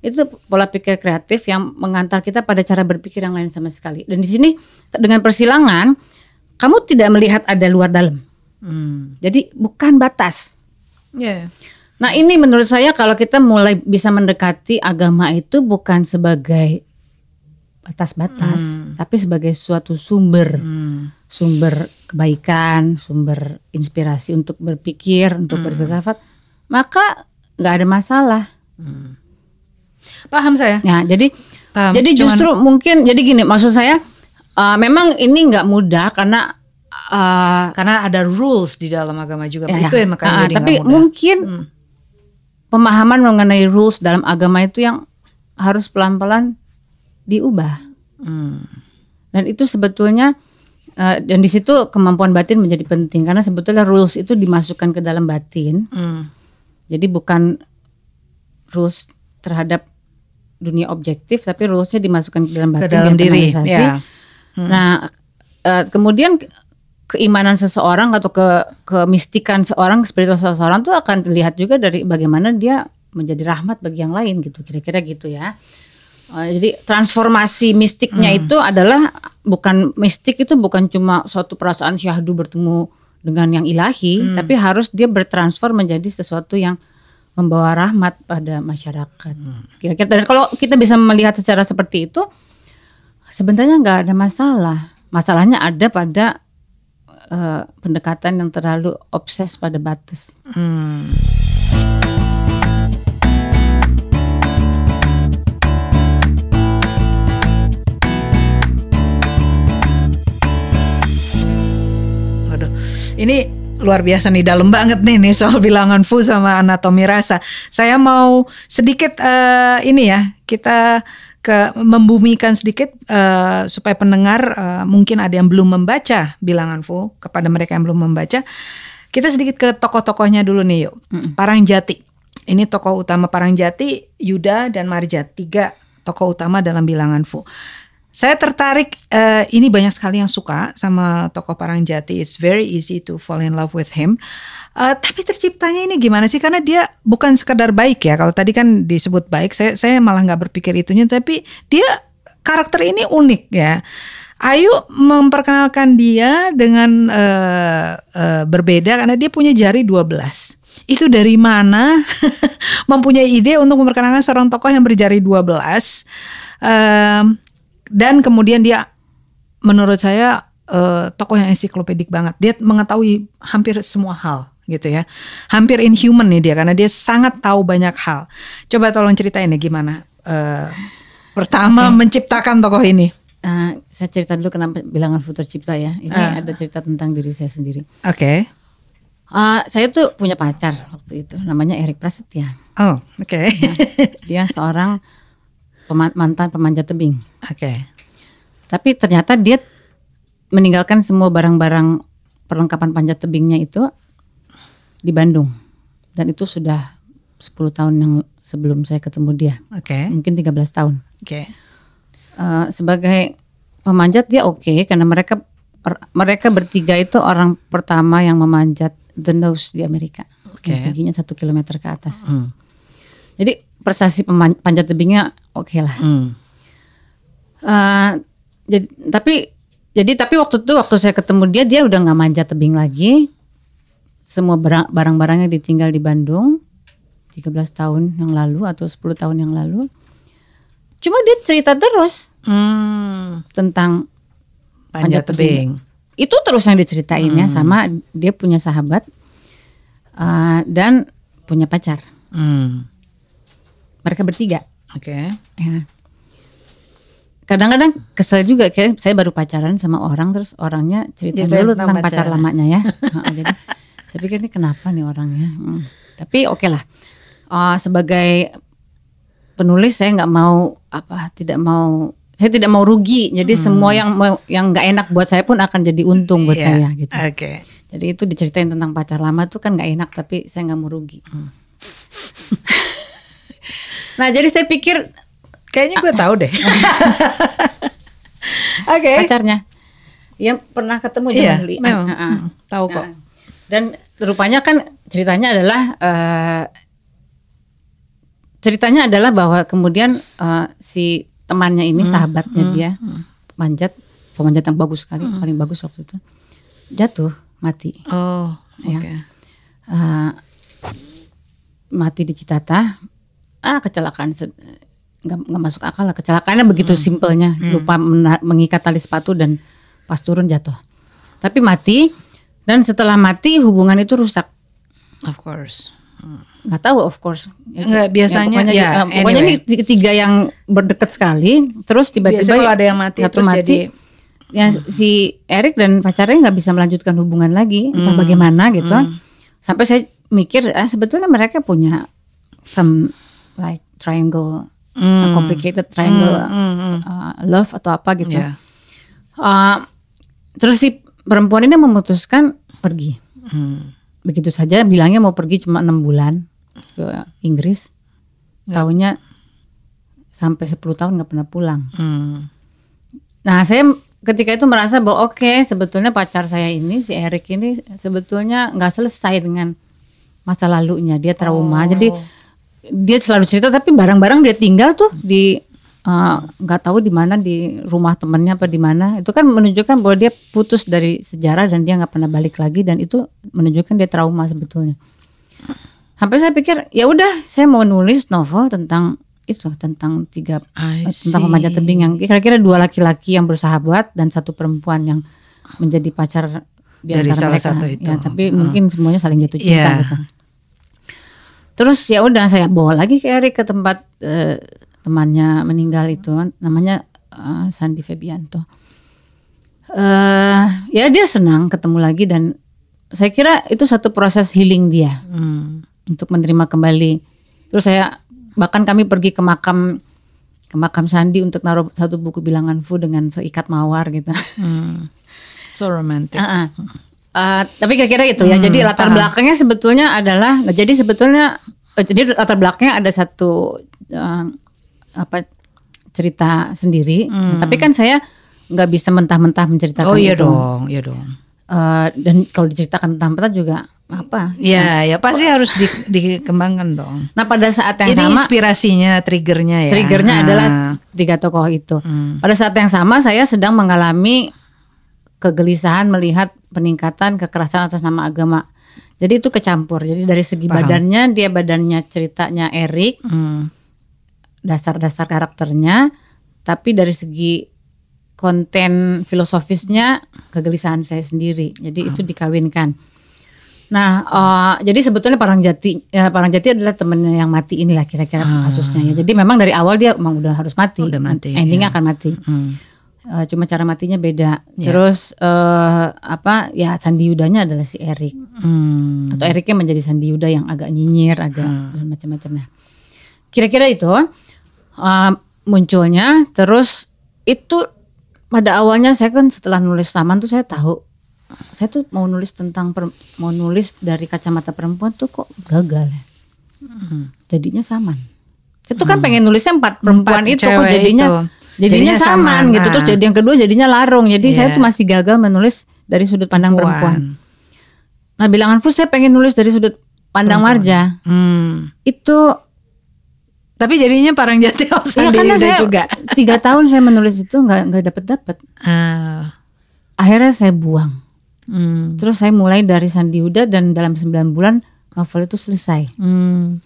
Itu pola pikir kreatif yang mengantar kita pada cara berpikir yang lain sama sekali. Dan di sini dengan persilangan kamu tidak melihat ada luar dalam. Hmm. Jadi bukan batas. Yeah. Nah ini menurut saya kalau kita mulai bisa mendekati agama itu bukan sebagai batas-batas, tapi sebagai suatu sumber, sumber kebaikan, sumber inspirasi untuk berpikir, untuk berfilsafat, maka nggak ada masalah. Paham saya. Ya jadi Paham. jadi Cuman- justru mungkin jadi gini maksud saya uh, memang ini nggak mudah karena uh, Karena ada rules di dalam agama juga. Ya, itu ya. yang makanya Ah, jadi tapi mudah. mungkin pemahaman mengenai rules dalam agama itu yang harus pelan-pelan diubah. Hmm. Dan itu sebetulnya eh, dan di situ kemampuan batin menjadi penting karena sebetulnya rules itu dimasukkan ke dalam batin. Hmm. Jadi bukan rules terhadap dunia objektif tapi rulesnya dimasukkan ke dalam Ke batin dalam diri. Ya. Nah, eh, kemudian ke- keimanan seseorang atau ke kemistikan seorang, spiritual seseorang tuh akan terlihat juga dari bagaimana dia menjadi rahmat bagi yang lain gitu, kira-kira gitu ya. Eh, jadi transformasi mistiknya itu adalah bukan mistik itu bukan cuma suatu perasaan syahdu bertemu dengan yang ilahi, tapi harus dia bertransform menjadi sesuatu yang membawa rahmat pada masyarakat. Kira-kira dan kalau kita bisa melihat secara seperti itu, sebenarnya nggak ada masalah. Masalahnya ada pada eh, pendekatan yang terlalu obses pada batas. Hmm. Ini luar biasa nih dalam banget nih nih soal bilangan fu sama anatomi rasa. Saya mau sedikit eh, ini ya kita ke membumikan sedikit uh, supaya pendengar uh, mungkin ada yang belum membaca bilangan Fu kepada mereka yang belum membaca. Kita sedikit ke tokoh-tokohnya dulu nih yuk. Mm Parangjati. Ini tokoh utama Parangjati, Yuda dan Marjat. Tiga tokoh utama dalam bilangan Fu. Saya tertarik uh, ini banyak sekali yang suka sama tokoh Parangjati. It's very easy to fall in love with him. Uh, tapi terciptanya ini gimana sih? Karena dia bukan sekadar baik ya. Kalau tadi kan disebut baik, saya saya malah nggak berpikir itunya. Tapi dia karakter ini unik ya. Ayu memperkenalkan dia dengan uh, uh, berbeda karena dia punya jari 12 itu dari mana *laughs* mempunyai ide untuk memperkenalkan seorang tokoh yang berjari 12 um, dan kemudian dia menurut saya uh, tokoh yang ensiklopedik banget. Dia mengetahui hampir semua hal gitu ya. Hampir inhuman nih dia karena dia sangat tahu banyak hal. Coba tolong ceritain nih gimana uh, pertama okay. menciptakan tokoh ini. Uh, saya cerita dulu kenapa bilangan Fu tercipta ya. Ini uh. ada cerita tentang diri saya sendiri. Oke. Okay. Uh, saya tuh punya pacar waktu itu, namanya Erik Prasetya. Oh, oke. Okay. nah, dia seorang mantan pemanjat tebing. Oke. Okay. Tapi ternyata dia meninggalkan semua barang-barang perlengkapan panjat tebingnya itu di Bandung. Dan itu sudah 10 tahun yang sebelum saya ketemu dia. Oke. Okay. Mungkin 13 tahun. Oke. Okay. Uh, sebagai pemanjat dia oke okay, karena mereka mereka bertiga itu orang pertama yang memanjat the nose di Amerika. Okay. tingginya satu kilometer ke atas. Hmm. Jadi prestasi panjat tebingnya oke okay lah. Hmm. Uh, jadi tapi jadi tapi waktu itu waktu saya ketemu dia dia udah nggak manjat tebing lagi. Semua barang-barangnya ditinggal di Bandung 13 tahun yang lalu atau 10 tahun yang lalu. Cuma dia cerita terus hmm. tentang panjat, panjat tebing. tebing. Itu terus yang diceritainnya hmm. sama dia punya sahabat uh, dan punya pacar. Hmm. Mereka bertiga. Oke. Okay. Ya. Kadang-kadang kesel juga kayak saya baru pacaran sama orang terus orangnya cerita Jadi dulu tentang pacar lamanya ya. *laughs* nah, jadi saya pikir ini kenapa nih orangnya. Hmm. Tapi oke okay lah. Uh, sebagai penulis saya nggak mau apa tidak mau saya tidak mau rugi. Jadi hmm. semua yang yang nggak enak buat saya pun akan jadi untung buat yeah. saya gitu. Oke. Okay. Jadi itu diceritain tentang pacar lama tuh kan nggak enak tapi saya nggak mau rugi. Hmm. *laughs* Nah jadi saya pikir kayaknya gue tahu deh. *laughs* Oke. okay. Pacarnya. Ya pernah ketemu iya, dulu. Memang. Uh, uh. Tahu kok. Nah, dan rupanya kan ceritanya adalah uh, ceritanya adalah bahwa kemudian uh, si temannya ini hmm, sahabatnya hmm, dia hmm. manjat pemanjat yang bagus sekali hmm. paling bagus waktu itu jatuh mati. Oh. Ya. Oke. Okay. Uh, mati di Citata ah kecelakaan nggak nggak masuk akal lah kecelakaannya begitu hmm. simpelnya hmm. lupa mengikat tali sepatu dan pas turun jatuh tapi mati dan setelah mati hubungan itu rusak of course nggak tahu of course ya, nggak biasanya ya, pokoknya, ya, uh, pokoknya anyway. ini tiga yang berdekat sekali terus tiba-tiba kalau ada yang mati terus mati, jadi ya hmm. si Erik dan pacarnya nggak bisa melanjutkan hubungan lagi entah hmm. bagaimana gitu hmm. sampai saya mikir ah, sebetulnya mereka punya some like triangle mm. complicated triangle mm, mm, mm. Uh, love atau apa gitu. Yeah. Uh, terus si perempuan ini memutuskan pergi. Mm. Begitu saja bilangnya mau pergi cuma enam bulan ke Inggris. Yeah. Tahunya sampai 10 tahun nggak pernah pulang. Mm. Nah, saya ketika itu merasa bahwa oke, okay, sebetulnya pacar saya ini si Erik ini sebetulnya nggak selesai dengan masa lalunya. Dia trauma. Oh. Jadi dia selalu cerita tapi barang-barang dia tinggal tuh di eh, nggak uh, tahu di mana di rumah temennya apa di mana itu kan menunjukkan bahwa dia putus dari sejarah dan dia nggak pernah balik lagi dan itu menunjukkan dia trauma sebetulnya sampai saya pikir ya udah saya mau nulis novel tentang itu tentang tiga tentang pemanjat tebing yang kira-kira dua laki-laki yang bersahabat dan satu perempuan yang menjadi pacar di dari salah mereka. satu itu ya tapi hmm. mungkin semuanya saling jatuh cinta yeah. gitu Terus ya udah saya bawa lagi ke Erik ke tempat uh, temannya meninggal itu namanya uh, Sandi Febianto. Uh, ya dia senang ketemu lagi dan saya kira itu satu proses healing dia hmm. untuk menerima kembali. Terus saya bahkan kami pergi ke makam ke makam Sandi untuk naruh satu buku bilangan fu dengan seikat mawar gitu. Hmm. So romantic. Uh-uh. *laughs* Uh, tapi kira-kira itu ya. Jadi latar paham. belakangnya sebetulnya adalah, nah, jadi sebetulnya, eh, jadi latar belakangnya ada satu uh, apa cerita sendiri. Tapi kan saya nggak bisa mentah-mentah menceritakan Oh iya itu. dong, iya dong. Eh, dan kalau diceritakan mentah-mentah juga apa? Ya, ya pasti harus di- dikembangkan dong. Nah pada saat yang Ini sama, inspirasinya, triggernya ya. triggernya Ah. adalah tiga tokoh itu. Hmm. Pada saat yang sama saya sedang mengalami kegelisahan melihat peningkatan kekerasan atas nama agama. Jadi itu kecampur. Jadi dari segi Paham. badannya dia badannya ceritanya Erik, Hmm. dasar-dasar karakternya, tapi dari segi konten filosofisnya kegelisahan saya sendiri. Jadi itu dikawinkan. Nah, eh, jadi sebetulnya Parangjati, ya Parangjati adalah temennya yang mati inilah kira-kira kasusnya ya. Jadi memang dari awal dia memang udah harus mati, Udah mati, endingnya ya. akan mati. Hmm. Eh, cuma cara matinya beda. Ya. Terus eh, apa? Ya Sandi Yudanya adalah si Erik Hmm. atau Eriknya menjadi Sandi Yuda yang agak nyinyir, agak dan macam-macamnya. Kira-kira itu uh, munculnya. Terus itu pada awalnya saya kan setelah nulis Saman tuh saya tahu saya tuh mau nulis tentang per- mau nulis dari kacamata perempuan tuh kok gagal ya. Jadinya Saman. Saya tuh kan pengen nulisnya empat perempuan Empat itu kok jadinya itu. Jadinya, Jadinya Saman, Saman, gitu. Terus ah. jadi yang kedua jadinya Larung. Jadi saya Iya. tuh masih gagal menulis dari sudut pandang perempuan. Puan. Nah bilangan Fus saya pengen nulis dari sudut pandang Marja. Hmm. Itu Tapi jadinya Parangjati ya Sandi karena saya juga. tiga *laughs* tahun saya menulis itu nggak nggak dapet dapet. Ah. Akhirnya saya buang. Hmm. Terus saya mulai dari Sandi Yuda dan dalam 9 bulan novel itu selesai. Hmm.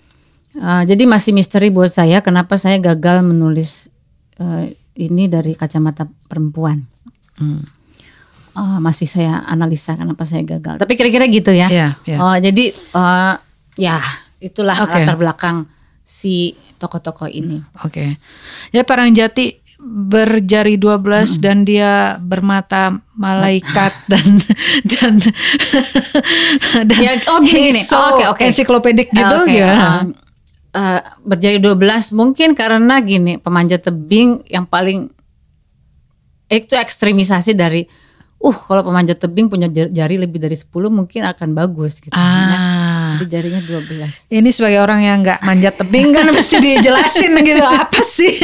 Uh, jadi masih misteri buat saya kenapa saya gagal menulis uh, ini dari kacamata perempuan. Hmm. Uh, masih saya analisa kenapa saya gagal. Tapi kira-kira gitu ya. Ya, ya. Oh, jadi uh, ya itulah Oke. latar belakang si tokoh-tokoh ini. Oke. Ya Parangjati berjari 12 dan dia bermata malaikat *laughs* dan dan *laughs* dan Ya, oh gini, gini. so Oh, oke, oke. ensiklopedik gitu Oke, gimana? uh, uh, berjari 12 mungkin karena gini pemanjat tebing yang paling itu ekstremisasi dari uh kalau pemanjat tebing punya jar- jari lebih dari 10 mungkin akan bagus gitu. ah. Jadi jarinya 12. Ini sebagai orang yang nggak manjat tebing kan *laughs* mesti dijelasin gitu apa sih?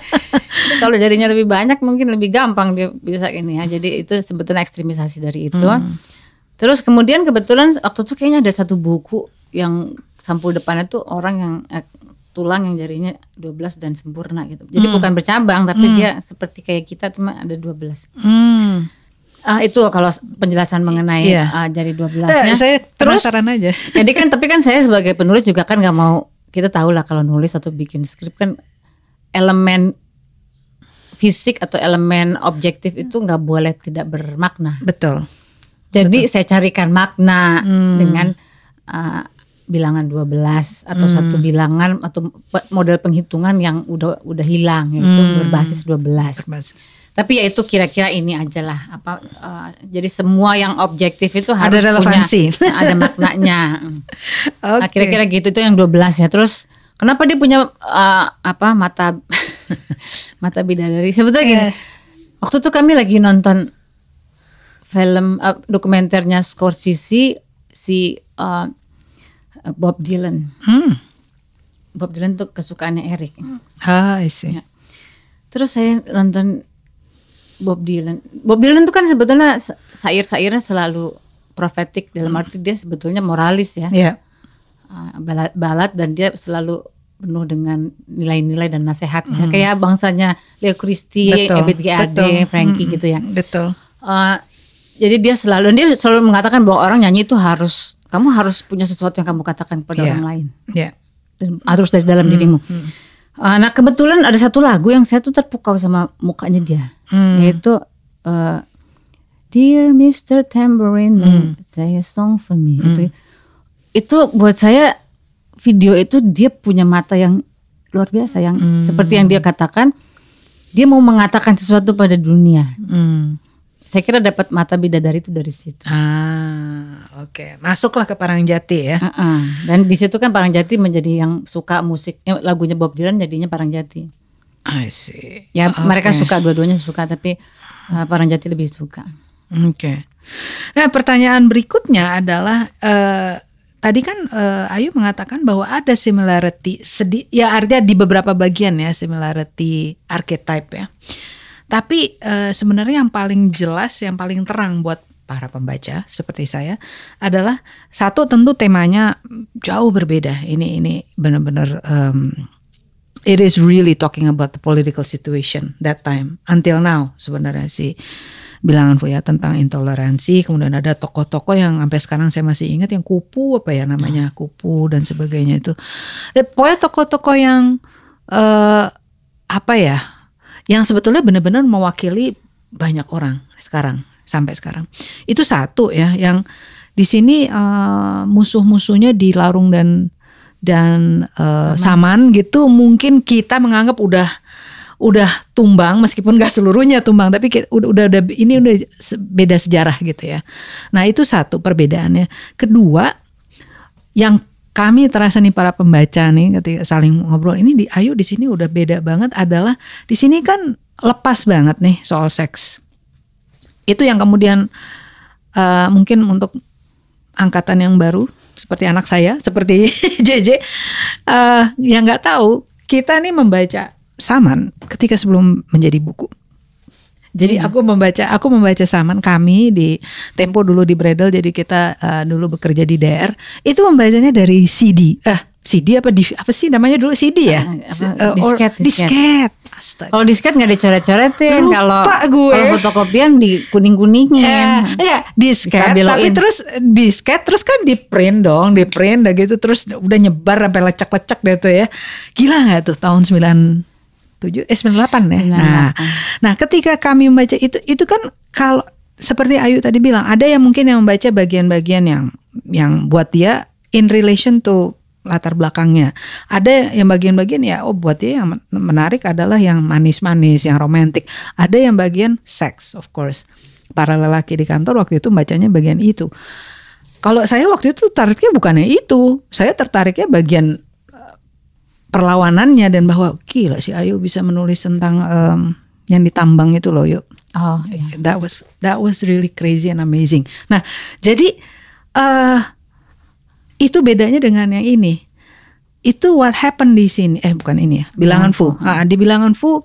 *laughs* kalau jarinya lebih banyak mungkin lebih gampang dia bisa ini ya. Jadi itu sebetulnya ekstremisasi dari itu. Terus kemudian kebetulan waktu itu kayaknya ada satu buku yang sampul depannya tuh orang yang eh, tulang yang jarinya 12 dan sempurna gitu. Jadi bukan bercabang tapi dia seperti kayak kita cuma ada 12. Hmm. Ah itu kalau penjelasan mengenai Iya. ah, jari 12-nya. Eh, saya Terus aja. *laughs* jadi kan tapi kan saya sebagai penulis juga kan nggak mau kita tahu lah kalau nulis atau bikin skrip kan elemen fisik atau elemen objektif itu nggak boleh tidak bermakna. Betul. Jadi saya carikan makna Hmm. dengan uh, bilangan 12 atau satu Hmm. bilangan atau model penghitungan yang udah udah hilang yaitu Hmm. berbasis 12. Tapi ya itu kira-kira ini aja lah apa uh, jadi semua yang objektif itu harus relevansi. punya *laughs* ada maknanya. *laughs* Nah, Oke. kira-kira gitu itu yang 12 ya. Terus kenapa dia punya uh, apa mata *laughs* mata bidadari? Sebetulnya gini. Eh. Waktu itu kami lagi nonton film uh, dokumenternya Scorsese si uh, Bob Dylan. Hmm. Bob Dylan tuh kesukaannya Eric. Ah, I see. Ya. Terus saya nonton Bob Dylan. Bob Dylan tuh kan sebetulnya sa- sair-sairnya selalu profetik dalam arti dia sebetulnya moralis ya. Ya. Uh, balad, balad dan dia selalu penuh dengan nilai-nilai dan nasihat ya. Kayak bangsanya Leo Christie, Ebit G. Ade, betul. Frankie Mm-mm. gitu ya. Betul. Uh, jadi dia selalu dia selalu mengatakan bahwa orang nyanyi itu harus kamu harus punya sesuatu yang kamu katakan kepada Iya. orang lain Ya. dan harus dari dalam dirimu. Uh, nah kebetulan ada satu lagu yang saya tuh terpukau sama mukanya dia, Hmm. yaitu uh, Dear Mr. Tambourine Man, say a song for me. Itu itu buat saya video itu dia punya mata yang luar biasa yang seperti yang dia katakan dia mau mengatakan sesuatu pada dunia. Hmm. Saya kira dapat mata bidadari itu dari situ. Ah, oke. Masuklah ke Parangjati ya. Uh-uh. Dan di situ kan Parangjati menjadi yang suka musik, eh, lagunya Bob Dylan jadinya Parangjati. I see. Ya Oke. mereka suka dua-duanya suka tapi uh, Paranjati lebih suka. Oke. Nah, pertanyaan berikutnya adalah eh, tadi kan eh, Ayu mengatakan bahwa ada similarity sedi ya artinya di beberapa bagian ya similarity archetype ya. Tapi eh, sebenarnya yang paling jelas, yang paling terang buat para pembaca seperti saya adalah satu tentu temanya jauh berbeda. Ini ini benar-benar em, it is really talking about the political situation that time. Until now sebenarnya sih bilangan Fu ya tentang intoleransi kemudian ada tokoh-tokoh yang sampai sekarang saya masih ingat yang kupu apa ya namanya kupu dan sebagainya itu. Eh, pokoknya tokoh-tokoh yang eh, apa ya yang sebetulnya benar-benar mewakili banyak orang sekarang sampai sekarang itu satu ya yang di sini eh, musuh-musuhnya di Larung dan dan eh, Saman gitu mungkin kita menganggap udah udah tumbang meskipun gak seluruhnya tumbang tapi ki- udah udah, udah ini udah beda sejarah gitu ya. Nah, itu satu perbedaannya. Kedua, yang kami terasa nih para pembaca nih ketika saling ngobrol ini di Ayu di sini udah beda banget adalah di sini kan lepas banget nih soal seks. Itu yang kemudian eh, mungkin untuk angkatan yang baru seperti anak saya seperti *laughs* JJ eh, yang nggak tahu kita nih membaca Saman ketika sebelum menjadi buku. Jadi aku membaca aku membaca Saman kami di Tempo dulu di Bredel jadi kita eh, dulu bekerja di DR itu membacanya dari CD. Eh CD apa DV, apa sih namanya dulu CD ya? Ah, apa, eh, or- disket, disket. Astaga. Kalau disket nggak dicoret-coretin, Lupa kalau kalau fotokopian di kuning-kuningin. Eh, iya, disket, tapi terus disket terus kan di print dong, di print gitu terus udah nyebar sampai lecek-lecek deh tuh ya. Gila nggak tuh tahun 97 eh 98 ya. Nah, 98. nah ketika kami membaca itu itu kan kalau seperti Ayu tadi bilang ada yang mungkin yang membaca bagian-bagian yang yang buat dia in relation to latar belakangnya. Ada yang bagian-bagian ya oh buat dia yang men- menarik adalah yang manis-manis, yang romantis. Ada yang bagian seks of course. Para lelaki di kantor waktu itu bacanya bagian itu. Kalau saya waktu itu tertariknya bukannya itu. Saya tertariknya bagian perlawanannya dan bahwa gila si Ayu bisa menulis tentang em, yang ditambang itu loh yuk. Oh, iya. That was that was really crazy and amazing. Nah, jadi eh itu bedanya dengan yang ini. Itu what happened di sini. Eh bukan ini ya, bilangan Fu. Ah, di bilangan Fu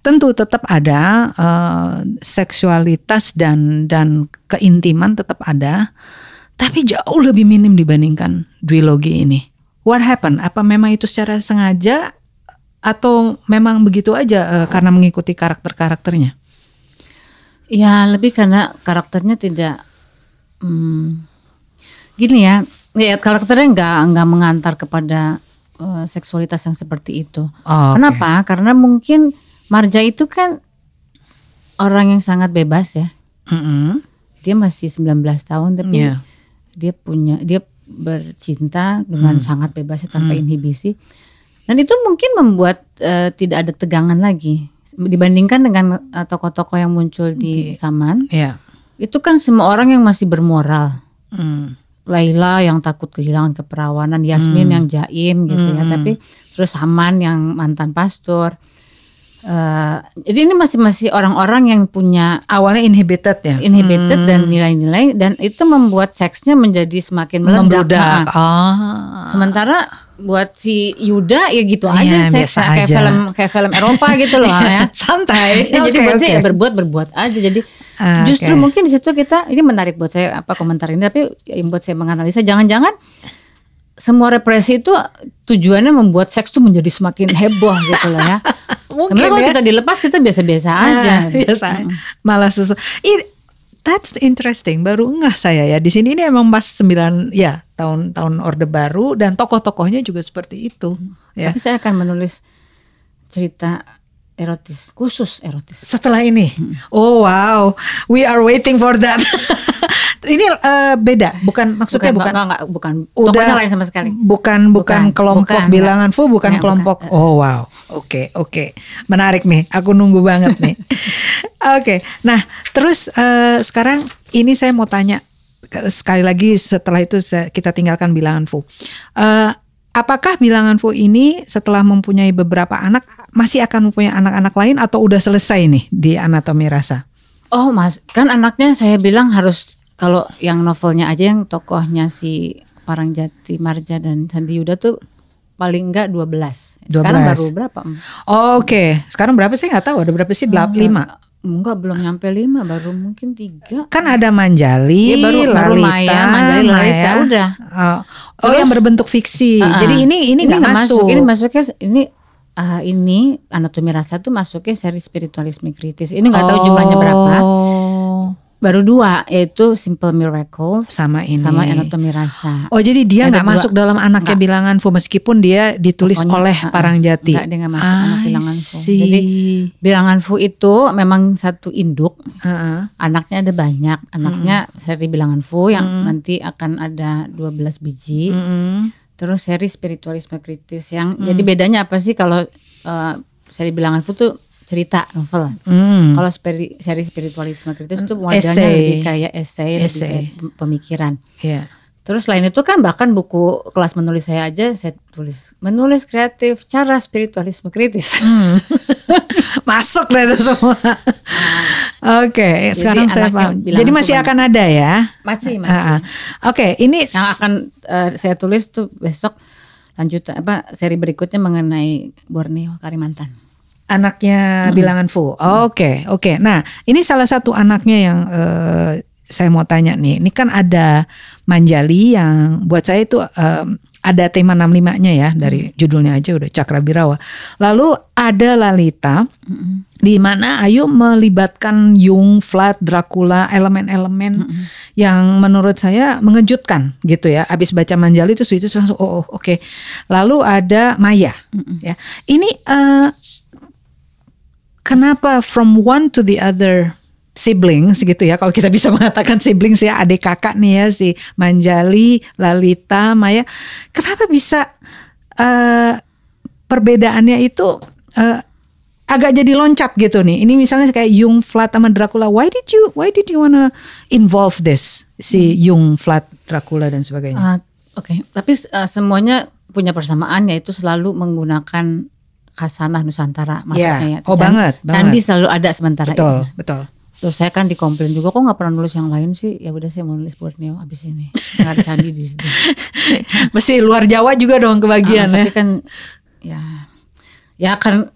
tentu tetap ada eh, seksualitas dan dan keintiman tetap ada, tapi jauh lebih minim dibandingkan duologi ini. What happened? Apa memang itu secara sengaja atau memang begitu aja eh, karena mengikuti karakter-karakternya? Ya lebih karena karakternya tidak hmm, gini ya, ya karakternya nggak nggak mengantar kepada eh, seksualitas yang seperti itu. Oh. Kenapa? Karena mungkin Marja itu kan orang yang sangat bebas ya. Mm-mm. Dia masih 19 tahun tapi Iya. dia punya dia bercinta dengan sangat bebas ya, tanpa inhibisi. Dan itu mungkin membuat eh, tidak ada tegangan lagi dibandingkan dengan eh, tokoh-tokoh yang muncul di Saman. Iya. Itu kan semua orang yang masih bermoral. Mm. Laila yang takut kehilangan keperawanan, Yasmin yang jaim gitu ya. Tapi terus Saman yang mantan pastor. Eh, jadi ini masih masih orang-orang yang punya Awalnya inhibited ya. inhibited dan nilai-nilai dan itu membuat seksnya menjadi semakin meledak. Membludak. Nah, Ah. Sementara buat si Yuda ya gitu Iya, aja seksnya biasa kayak aja. film kayak film Eropa gitu loh ya. Santai. *laughs* Ya, jadi Oke, buat dia oke. ya berbuat berbuat aja. Jadi Ah, justru mungkin di situ kita ini menarik buat saya apa komentar ini tapi yang buat saya menganalisa jangan-jangan semua represi itu tujuannya membuat seks tuh menjadi semakin heboh gitu loh ya. *laughs* Mungkin Sebenarnya kalau ya. kita dilepas kita biasa-biasa aja. Ah, biasa. Malah sesu. It, that's interesting. Baru enggak saya ya. Di sini ini emang pas 9 ya tahun-tahun Orde Baru dan tokoh-tokohnya juga seperti itu. Ya. Tapi saya akan menulis cerita erotis khusus erotis. Setelah ini, oh wow, we are waiting for that. *laughs* ini eh, beda, bukan maksudnya bukan, enggak, enggak, bukan udah lain sama sekali. Bukan bukan, Bukan, kelompok bukan, bilangan fu, bukan Enggak, kelompok. bukan. Oh wow, oke oke, menarik nih. Aku nunggu banget nih. *laughs* oke, nah terus eh, sekarang ini saya mau tanya sekali lagi setelah itu kita tinggalkan bilangan fu. Eh, apakah bilangan fu ini setelah mempunyai beberapa anak masih akan punya anak-anak lain atau udah selesai nih di anatomi rasa? Oh mas, kan anaknya saya bilang harus kalau yang novelnya aja yang tokohnya si Parangjati Marja dan Sandi Yuda tuh paling enggak 12. Sekarang 12. baru berapa? Oh, Oke, sekarang berapa sih nggak tahu ada berapa sih? Delap, lima. Enggak belum nyampe lima, baru mungkin tiga. Kan ada Manjali, Iya, baru- baru Lalita, Maya, Manjali, Lalita, udah. Oh, oh, Terus- yang berbentuk fiksi. Uh-uh. Jadi ini ini nggak nggak masuk. Ini masuknya ini ah, ini anatomi rasa tuh masuknya seri spiritualisme kritis. Ini nggak tahu jumlahnya berapa. Oh, Baru dua yaitu Simple Miracles sama ini. sama anatomi rasa. Oh jadi dia nggak masuk dalam anaknya bilangan fu meskipun dia ditulis Pokoknya, oleh uh-uh. Parangjati. Nggak, dia nggak masuk anak I bilangan fu. see. Jadi bilangan fu itu memang satu induk. Uh-uh. Anaknya ada banyak. Anaknya Hmm. seri bilangan fu yang nanti akan ada 12 biji. Terus seri spiritualisme kritis yang Hmm. jadi bedanya apa sih kalau eh, seri bilangan fu tuh cerita novel. Mm. Kalau spiri- seri spiritualisme kritis itu modelnya lebih kayak essay, lebih Essay. kayak pem- pemikiran. Iya. Terus selain itu kan bahkan buku kelas menulis saya aja saya tulis menulis kreatif cara spiritualisme kritis. Hmm. *laughs* Masuk deh itu semua. Oke, sekarang saya paham. Jadi masih akan ada ya. Masih masih. Ah, ah. Oke, ini Yang akan eh, saya tulis tuh besok lanjutan apa seri berikutnya mengenai Borneo Kalimantan. anaknya bilangan fu. Oke, oke. Nah, ini salah satu anaknya yang eh, saya mau tanya nih. Ini kan ada Manjali yang buat saya itu em, ada tema 65-nya ya dari judulnya aja udah Cakra Birawa. Lalu ada Lalita di mana Ayu melibatkan Jung, Flat, Dracula, elemen-elemen yang menurut saya mengejutkan gitu ya. Abis baca Manjali itu itu langsung oh, oh, oke. Lalu ada Maya ya. Ini eh, kenapa from one to the other siblings gitu ya. Kalau kita bisa *laughs* mengatakan siblings ya adik kakak nih ya si Manjali, Lalita, Maya. Kenapa bisa eh, perbedaannya itu eh, agak jadi loncat gitu nih? Ini misalnya kayak Jung Flat sama Dracula. Why did you why did you wanna involve this? Si Jung Flat Dracula dan sebagainya. Ah, Oke, tapi eh, semuanya punya persamaan yaitu selalu menggunakan khasanah Nusantara maksudnya Ya. ya. Oh, Can- banget, Candi banget. selalu ada sementara betul ini. betul Terus saya kan dikomplain juga kok nggak pernah nulis yang lain sih. Ya udah saya mau nulis Borneo abis ini. Nggak ada candi di situ. *laughs* mesti luar Jawa juga dong kebagian Ah, ya tapi kan ya ya kan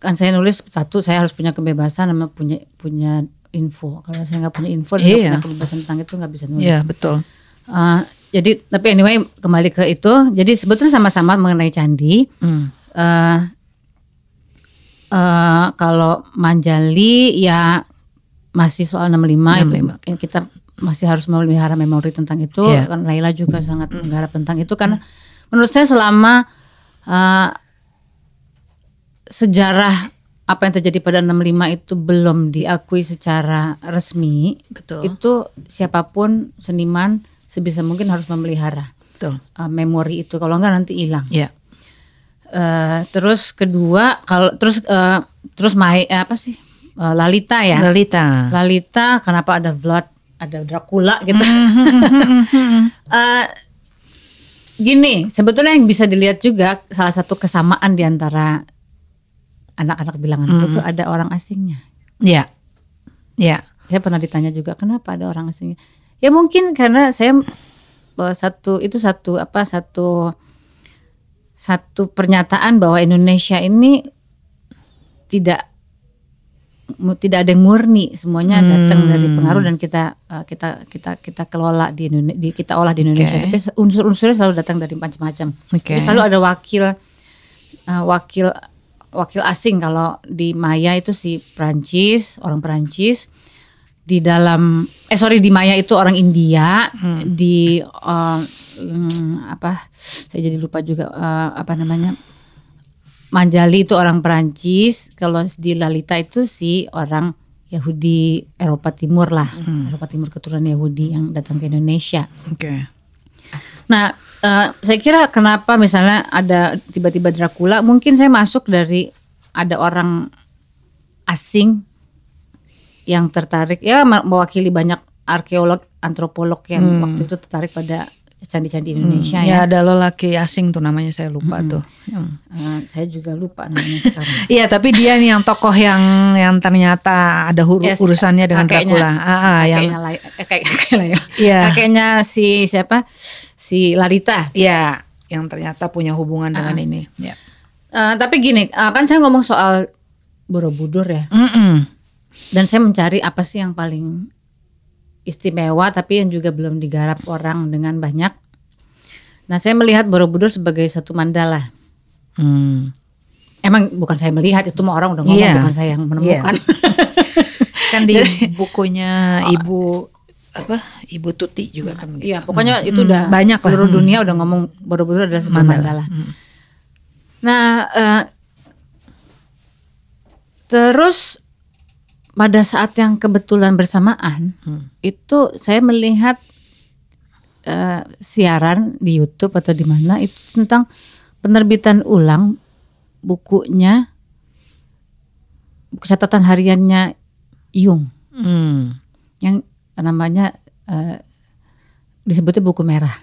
kan saya nulis satu saya harus punya kebebasan sama punya punya info. Kalau saya nggak punya info dan Iya. punya kebebasan tentang itu nggak bisa nulis. Iya betul Uh, jadi tapi anyway kembali ke itu. Jadi sebetulnya sama-sama mengenai candi. Hmm. Eh, eh, kalau Manjali ya masih soal 65, itu kita masih harus memelihara memori tentang itu. Iya. Kan Laila juga sangat menggarap tentang itu karena menurut saya selama eh, sejarah apa yang terjadi pada 65 itu belum diakui secara resmi, Betul. itu siapa pun seniman sebisa mungkin harus memelihara betul eh, memori itu. Kalau enggak nanti hilang. Iya Eh, terus kedua kalau terus eh, terus eh, apa sih Eh, Lalita ya? Lalita. Lalita kenapa ada Vlad ada Dracula gitu? *laughs* Eh, gini sebetulnya yang bisa dilihat juga salah satu kesamaan di antara anak-anak bilangan itu ada orang asingnya. Iya. Iya. saya pernah ditanya juga kenapa ada orang asingnya? Ya mungkin karena saya eh, satu itu satu apa satu satu pernyataan bahwa Indonesia ini tidak tidak ada yang murni semuanya datang dari pengaruh dan kita eh, kita kita kita kelola di Indonesia kita olah di Indonesia. Oke. tapi unsur-unsurnya selalu datang dari macam-macam. Jadi selalu ada wakil eh, wakil wakil asing. Kalau di Maya itu si Prancis orang Prancis di dalam eh sorry di Maya itu orang India. Di eh, hmm, apa saya jadi lupa juga eh, apa namanya Manjali itu orang Perancis kalau di Lalita itu si orang Yahudi Eropa Timur lah. Eropa Timur keturunan Yahudi yang datang ke Indonesia. Oke. Nah, eh, saya kira kenapa misalnya ada tiba-tiba Dracula, mungkin saya masuk dari ada orang asing yang tertarik. Ya me- mewakili banyak arkeolog, antropolog yang waktu itu tertarik pada candi-candi Indonesia Hmm, ya. ya ada lelaki asing tuh namanya saya lupa tuh. Hmm. Eh, saya juga lupa namanya sekarang. *laughs* Iya, tapi dia nih yang tokoh yang yang ternyata ada huru- Yes, urusannya dengan kakeknya- Dracula. Ah, ah, yang kakeknya eh, kakek- *laughs* kakek Laila. Iya. Kakeknya si siapa? Si Larita. Iya, yang ternyata punya hubungan Ah. dengan ini. Ya. Eh, tapi gini, eh, kan saya ngomong soal Borobudur ya. Mm-mm. Dan saya mencari apa sih yang paling istimewa tapi yang juga belum digarap orang dengan banyak. Nah, saya melihat Borobudur sebagai satu mandala. Hmm. Emang bukan saya melihat itu mah orang udah ngomong Iya. bukan saya yang menemukan. *laughs* Kan di bukunya Ibu apa? Ibu Tuti juga kan gitu. Iya, pokoknya itu udah banyak lah. seluruh Hmm. dunia udah ngomong Borobudur adalah sebuah mandala. Hmm. Nah, eh, terus pada saat yang kebetulan bersamaan Hmm. itu saya melihat eh, siaran di YouTube atau di mana itu tentang penerbitan ulang bukunya catatan hariannya Jung Hmm. yang namanya eh, disebutnya buku merah.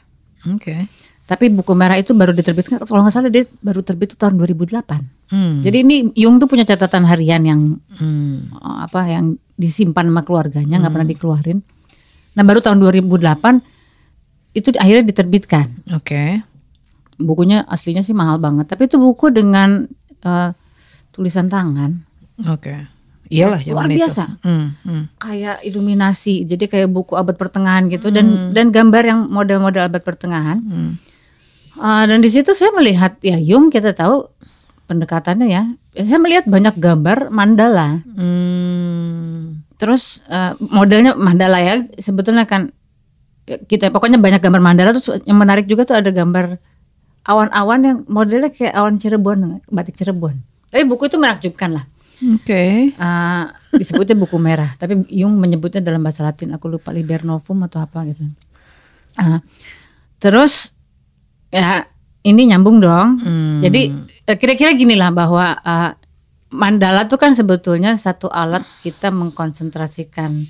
Oke. Tapi buku merah itu baru diterbitkan kalau nggak salah dia baru terbit itu tahun 2008. Hmm. Jadi ini Jung tuh punya catatan harian yang Hmm. eh, apa yang disimpan sama keluarganya nggak pernah dikeluarin. Nah baru tahun 2008 itu akhirnya diterbitkan. Oke. Bukunya aslinya sih mahal banget. Tapi itu buku dengan eh, tulisan tangan Oke. Iyalah luar zaman itu. biasa. Hmm. Hmm. Kayak iluminasi. Jadi kayak buku abad pertengahan gitu dan dan gambar yang model-model abad pertengahan. Hmm. Uh, dan di situ saya melihat ya Jung kita tahu pendekatannya ya. Saya melihat banyak gambar mandala. Hmm. Terus uh, modelnya mandala ya sebetulnya kan ya, kita pokoknya banyak gambar mandala terus yang menarik juga tuh ada gambar awan-awan yang modelnya kayak awan Cirebon, batik Cirebon. Tapi buku itu menakjubkan lah. Oke. Uh, disebutnya buku merah, tapi Jung menyebutnya dalam bahasa Latin. Aku lupa Liber Novum atau apa gitu. Uh, terus ya ini nyambung dong. Hmm. Jadi eh, kira-kira gini lah bahwa uh, mandala tuh kan sebetulnya satu alat kita mengkonsentrasikan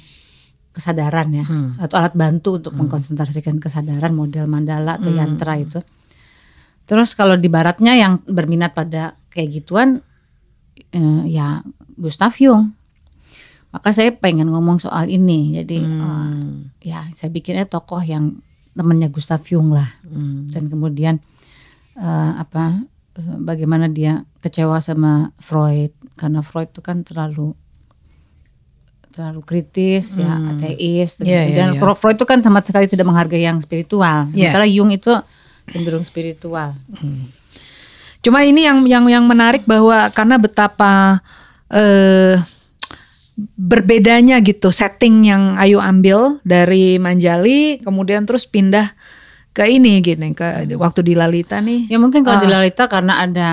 kesadaran ya, satu alat bantu untuk mengkonsentrasikan kesadaran model mandala atau yantra itu. Terus kalau di baratnya yang berminat pada kayak gituan eh, ya Gustav Jung. Maka saya pengen ngomong soal ini. Jadi eh, ya saya bikinnya tokoh yang temannya Gustav Jung lah. Dan kemudian eh, apa eh, bagaimana dia kecewa sama Freud karena Freud itu kan terlalu terlalu kritis ya ateis dan Iya, iya, kemudian iya. Freud itu kan sama sekali tidak menghargai yang spiritual. Iya. sementara Jung itu cenderung spiritual. Cuma ini yang yang yang menarik bahwa karena betapa eh berbedanya gitu setting yang Ayu ambil dari Manjali kemudian terus pindah ke ini gini ke waktu di Lalita nih. Ya mungkin kalau di Ah. Lalita karena ada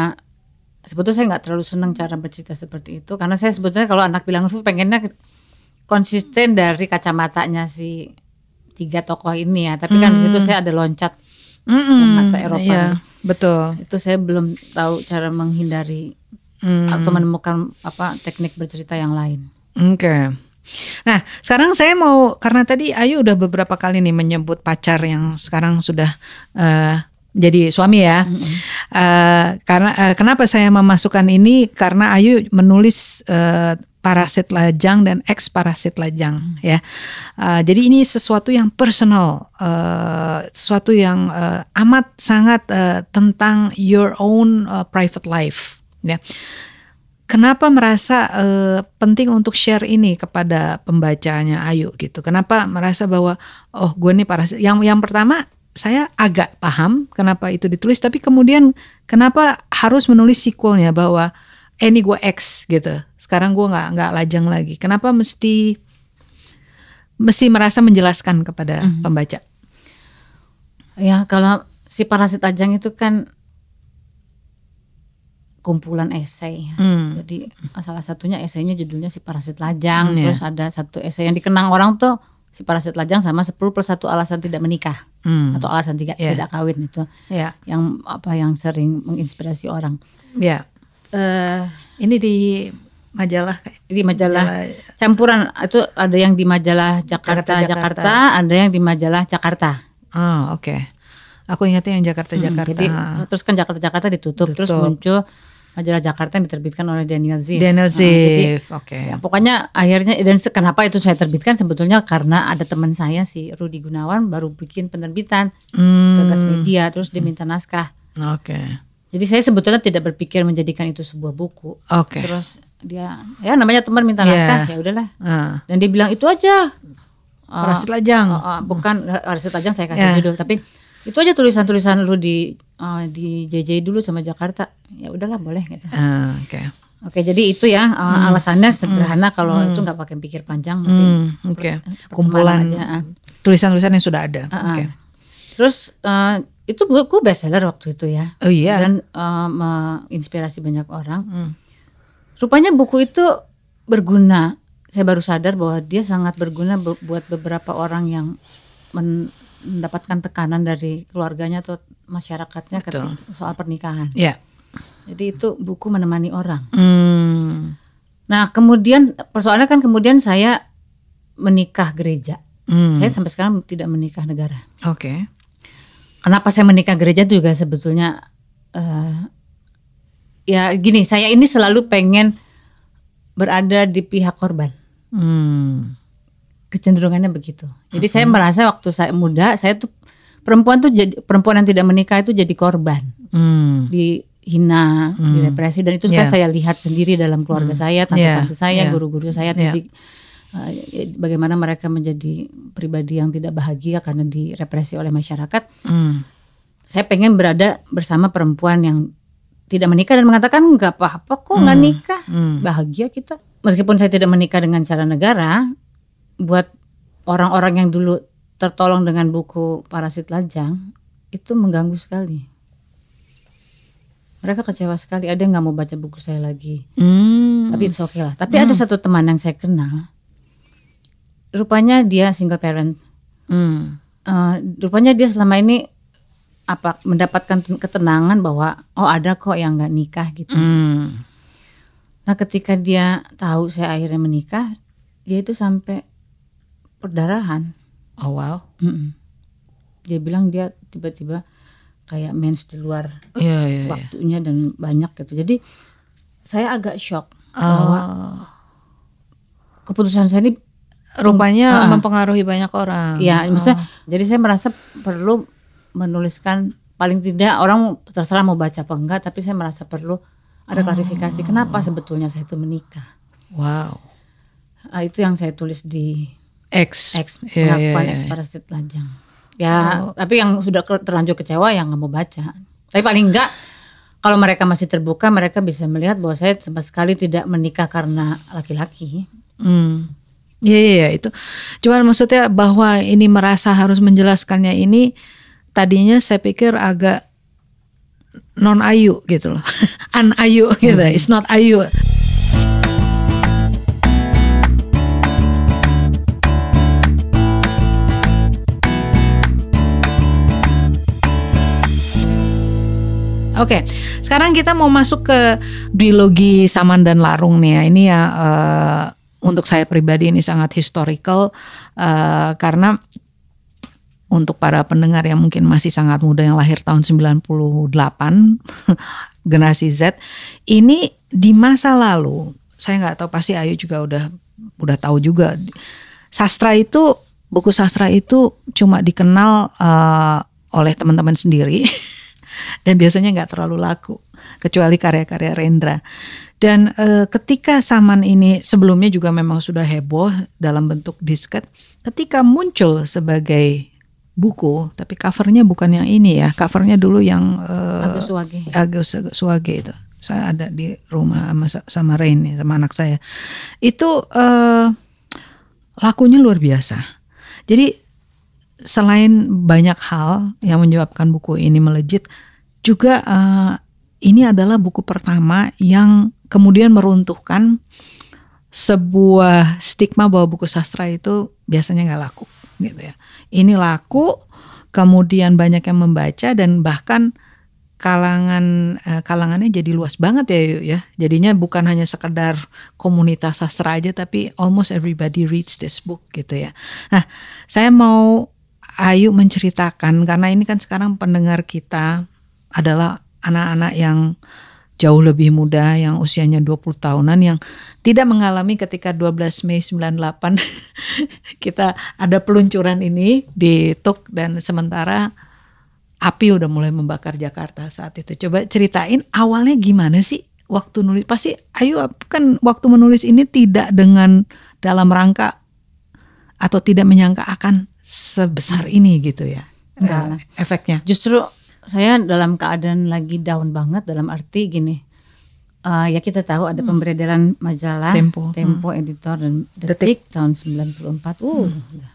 sebetulnya saya nggak terlalu senang cara bercerita seperti itu karena saya sebetulnya kalau anak bilang tuh pengennya konsisten dari kacamatanya si tiga tokoh ini ya tapi kan di situ saya ada loncat Mm-mm, bahasa Eropa. Iya, betul. itu saya belum tahu cara menghindari Hmm. atau menemukan apa teknik bercerita yang lain. Oke. Nah, sekarang saya mau karena tadi Ayu udah beberapa kali nih menyebut pacar yang sekarang sudah eh, jadi suami ya. Eh, karena eh, kenapa saya memasukkan ini karena Ayu menulis eh, parasit lajang dan eks parasit lajang ya. Eh, jadi ini sesuatu yang personal, eh, sesuatu yang eh, amat sangat eh, tentang your own eh, private life ya. Kenapa merasa eh, penting untuk share ini kepada pembacanya Ayu gitu? Kenapa merasa bahwa oh gue nih parasit? Yang yang pertama saya agak paham kenapa itu ditulis, tapi kemudian kenapa harus menulis sequelnya bahwa eh ini gue X gitu. Sekarang gue nggak nggak lajang lagi. Kenapa mesti mesti merasa menjelaskan kepada pembaca? Ya kalau si parasit ajang itu kan kumpulan esai. ya. Hmm. Jadi salah satunya esainya judulnya si parasit lajang. Hmm, iya. Terus ada satu esai yang dikenang orang tuh si parasit lajang sama 10 plus satu alasan tidak menikah Hmm. atau alasan tidak Iya. tidak kawin itu Ya, yang apa yang sering menginspirasi orang. ya. Eh Ini di majalah kayak di majalah Majalah- campuran itu ada yang di majalah Jakarta Jakarta, Jakarta, Jakarta. ada yang di majalah Jakarta. Oh, oke. Aku ingatnya yang Jakarta Hmm, Jakarta. Jadi terus kan Jakarta Jakarta ditutup, terus Tutup. muncul majalah Jakarta yang diterbitkan oleh Daniel Ziff. Daniel Nah, jadi Ziff, oke. ya, pokoknya akhirnya dan kenapa itu saya terbitkan sebetulnya karena ada teman saya si Rudi Gunawan baru bikin penerbitan Hmm, Gagas Media terus dia minta naskah. Oke, Jadi saya sebetulnya tidak berpikir menjadikan itu sebuah buku. oke. Terus dia ya namanya teman minta Iya. naskah ya udahlah. Ah, Dan dia bilang itu aja. Uh, Lajang. uh, uh, bukan Parasit Lajang saya kasih Ya. judul tapi itu aja tulisan-tulisan lu di uh, di JJ dulu sama Jakarta. Ya udahlah boleh gitu. Ah, Oke. Oke, jadi itu ya uh, alasannya sederhana kalau itu nggak pakai pikir panjang Hmm, Oke. pertemanan Kumpulan aja, ah. tulisan-tulisan yang sudah ada. Ah, ah. Oke. Terus uh, itu buku bestseller waktu itu ya. Oh iya. Dan uh, menginspirasi banyak orang. Hmm. Rupanya buku itu berguna. Saya baru sadar bahwa dia sangat berguna bu- buat beberapa orang yang men- mendapatkan tekanan dari keluarganya atau masyarakatnya ketika soal pernikahan. Ya. Jadi itu buku menemani orang. Hmm. Nah, kemudian persoalannya kan kemudian saya menikah gereja. Hmm. Saya sampai sekarang tidak menikah negara. Oke. Kenapa saya menikah gereja juga sebetulnya eh, ya gini, saya ini selalu pengen berada di pihak korban. Hmm. Kecenderungannya begitu. Jadi saya merasa waktu saya muda, saya tuh perempuan tuh jadi perempuan yang tidak menikah itu jadi korban, Hmm. dihina, direpresi dan itu kan Yeah. saya lihat sendiri dalam keluarga saya, tante-tante Yeah, saya, yeah. guru-guru saya Yeah. eh, bagaimana mereka menjadi pribadi yang tidak bahagia karena direpresi oleh masyarakat. Hmm. saya pengen berada bersama perempuan yang tidak menikah dan mengatakan nggak apa-apa kok nggak nikah Hmm. bahagia kita meskipun saya tidak menikah dengan cara negara buat orang-orang yang dulu tertolong dengan buku Parasit Lajang itu mengganggu sekali mereka kecewa sekali ada yang nggak mau baca buku saya lagi Hmm. tapi itu oke lah tapi ada satu teman yang saya kenal rupanya dia single parent Hmm. Eh, rupanya dia selama ini apa mendapatkan ten- ketenangan bahwa oh ada kok yang nggak nikah gitu. Hmm. Nah ketika dia tahu saya akhirnya menikah, dia itu sampai perdarahan. Oh wow. Mm-mm. Dia bilang dia tiba-tiba kayak mens di luar Iya iya. iya. waktunya dan banyak gitu. Jadi saya agak shock Oh. keputusan saya ini Rupanya Ah. mempengaruhi banyak orang. Ya, maksudnya jadi saya merasa perlu menuliskan paling tidak orang terserah mau baca apa enggak, tapi saya merasa perlu ada klarifikasi kenapa sebetulnya saya itu menikah. Wow. Ah, itu yang saya tulis di X. X Iya, pengakuan iya, X iya. parasit lajang. Ya, tapi yang sudah terlanjur kecewa yang nggak mau baca. Tapi paling enggak kalau mereka masih terbuka, mereka bisa melihat bahwa saya sama sekali tidak menikah karena laki-laki. Hmm. Iya iya iya, itu. Cuman maksudnya bahwa ini merasa harus menjelaskannya ini tadinya saya pikir agak non ayu gitu loh. *laughs* An ayu gitu. It's not ayu. Oke, sekarang kita mau masuk ke duologi Saman dan Larung nih ya. Ini ya eh, untuk saya pribadi ini sangat historical eh, karena untuk para pendengar yang mungkin masih sangat muda yang lahir tahun 98 *laughs* generasi Z ini di masa lalu saya nggak tahu pasti Ayu juga udah udah tahu juga sastra itu buku sastra itu cuma dikenal eh, oleh teman-teman sendiri *laughs* dan biasanya nggak terlalu laku kecuali karya-karya Rendra. Dan eh, ketika Saman ini sebelumnya juga memang sudah heboh dalam bentuk disket ketika muncul sebagai buku tapi covernya bukan yang ini ya covernya dulu yang eh, Agus Suwage. Agus Suwage itu. Saya ada di rumah sama sama Rain sama anak saya. Itu eh, lakunya luar biasa. Jadi selain banyak hal yang menyebabkan buku ini melejit juga eh, ini adalah buku pertama yang kemudian meruntuhkan sebuah stigma bahwa buku sastra itu biasanya nggak laku gitu ya. Ini laku, kemudian banyak yang membaca dan bahkan kalangan eh, kalangannya jadi luas banget ya Yu, ya. Jadinya bukan hanya sekedar komunitas sastra aja tapi almost everybody reads this book gitu ya. Nah, saya mau Ayu menceritakan karena ini kan sekarang pendengar kita adalah anak-anak yang jauh lebih muda yang usianya 20 tahunan yang tidak mengalami ketika 12 Mei 98 *laughs* kita ada peluncuran ini di TUK dan sementara api udah mulai membakar Jakarta saat itu. Coba ceritain awalnya gimana sih waktu nulis? Pasti Ayu kan waktu menulis ini tidak dengan dalam rangka atau tidak menyangka akan sebesar ini gitu ya. Enggak. efeknya. Justru saya dalam keadaan lagi down banget dalam arti gini. Uh, ya kita tahu ada pemberedaran majalah Tempo. Tempo editor dan Detik, tahun 94. Uh, udah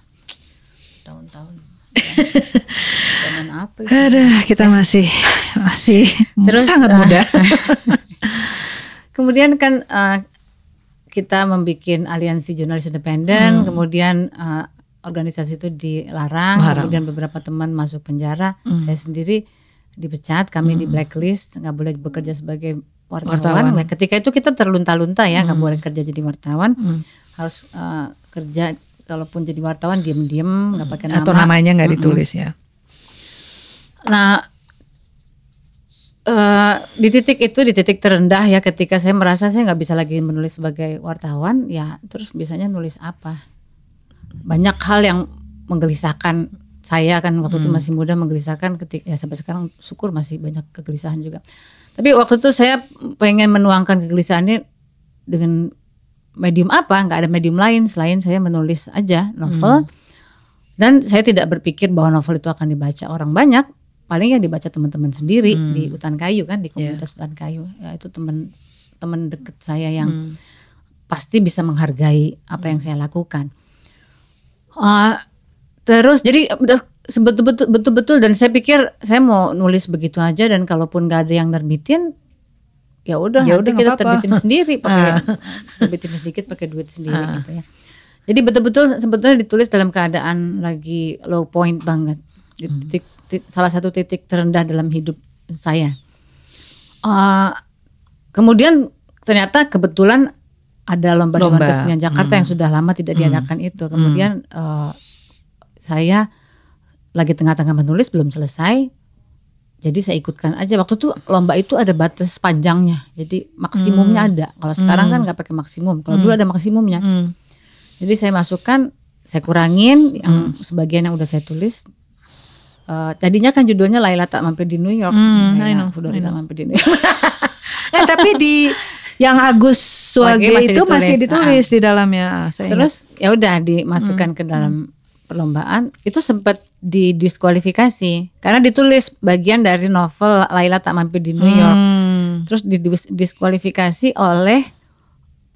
tahun-tahun. *laughs* Zaman apa itu? Ada kita masih masih Terus, sangat uh, muda. *laughs* Kemudian kan uh, kita membuat aliansi jurnalis independen, kemudian uh, organisasi itu dilarang, Larang. kemudian beberapa teman masuk penjara, saya sendiri dipecat, kami di blacklist, nggak boleh bekerja sebagai wartawan. Wartawan. Nah, ketika itu kita terlunta-lunta ya, nggak boleh kerja jadi wartawan, Hmm. harus uh, kerja kalaupun jadi wartawan diem-diem, nggak pakai nama. Atau namanya nggak ditulis ya. Nah, eh di titik itu di titik terendah ya ketika saya merasa saya nggak bisa lagi menulis sebagai wartawan ya terus biasanya nulis apa banyak hal yang menggelisahkan saya kan waktu itu masih muda menggelisahkan ketika ya sampai sekarang syukur masih banyak kegelisahan juga. Tapi waktu itu saya pengen menuangkan kegelisahannya dengan medium apa nggak ada medium lain selain saya menulis aja novel. Dan saya tidak berpikir bahwa novel itu akan dibaca orang banyak paling yang dibaca teman-teman sendiri di hutan kayu kan di komunitas hutan kayu. Ya itu teman teman deket saya yang pasti bisa menghargai apa yang saya lakukan. Ah, terus jadi betul-betul betul-betul dan saya pikir saya mau nulis begitu aja dan kalaupun nggak ada yang nerbitin ya udah Ya nanti udah, kita nggak apa-apa. terbitin sendiri *laughs* pakai terbitin sedikit pakai duit sendiri gitu ya. Jadi betul-betul sebetulnya ditulis dalam keadaan lagi low point banget. Di titik, tit- salah satu titik terendah dalam hidup saya. Ah, kemudian ternyata kebetulan ada lomba, Dewan Lomba. Kesenian Jakarta yang sudah lama tidak diadakan itu. Kemudian eh, saya lagi tengah-tengah menulis belum selesai. Jadi saya ikutkan aja. Waktu itu lomba itu ada batas panjangnya. Jadi maksimumnya ada. Kalau sekarang kan nggak pakai maksimum. Kalau dulu ada maksimumnya. Hmm. jadi saya masukkan saya kurangin yang sebagian yang udah saya tulis. Eh, tadinya kan judulnya Laila tak mampir di New York. Hmm, Laila know, Fudori tak mampir di New *laughs* York. Eh tapi di yang Agus masih itu masih ditulis. ditulis di dalamnya. Saya Terus ya udah dimasukkan ke dalam perlombaan itu sempat didiskualifikasi karena ditulis bagian dari novel Laila tak mampir di New. York. Hmm. Terus didiskualifikasi oleh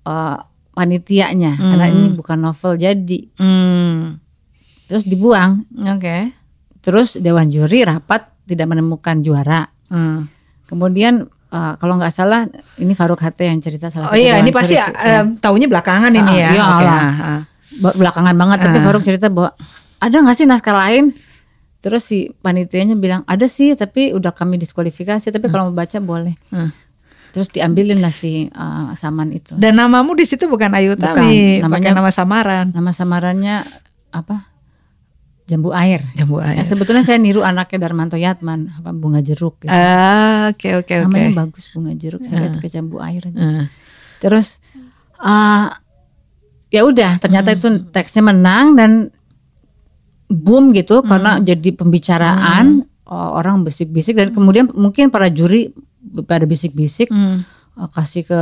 eh, panitianya karena ini bukan novel jadi. Hmm. Terus dibuang. Oke. Terus dewan juri rapat tidak menemukan juara. Hmm. Kemudian eh, kalau nggak salah ini Faruk Hate yang cerita salah Oh satu iya, dewan ini pasti juri. eh, taunya belakangan ini Ah, ya. iya Oke. lah. ah, ah. Ba- belakangan banget tapi Faruk cerita bahwa ada nggak sih naskah lain terus si panitianya bilang ada sih tapi udah kami diskualifikasi tapi kalau mau baca boleh Hmm. terus diambilin lah si uh, saman itu Dan namamu di situ bukan Ayu Tami, namanya- nama samaran. nama samarannya apa jambu air Jambu Ya, air. sebetulnya saya niru anaknya Darmanto Yatman apa bunga jeruk gitu. Ah, oke oke oke. namanya bagus bunga jeruk saya lihat pakai jambu air aja. Hmm. Terus uh, ya udah ternyata itu teksnya menang dan boom gitu karena jadi pembicaraan uh, orang bisik-bisik dan kemudian mungkin para juri pada bisik-bisik Hmm. uh, kasih ke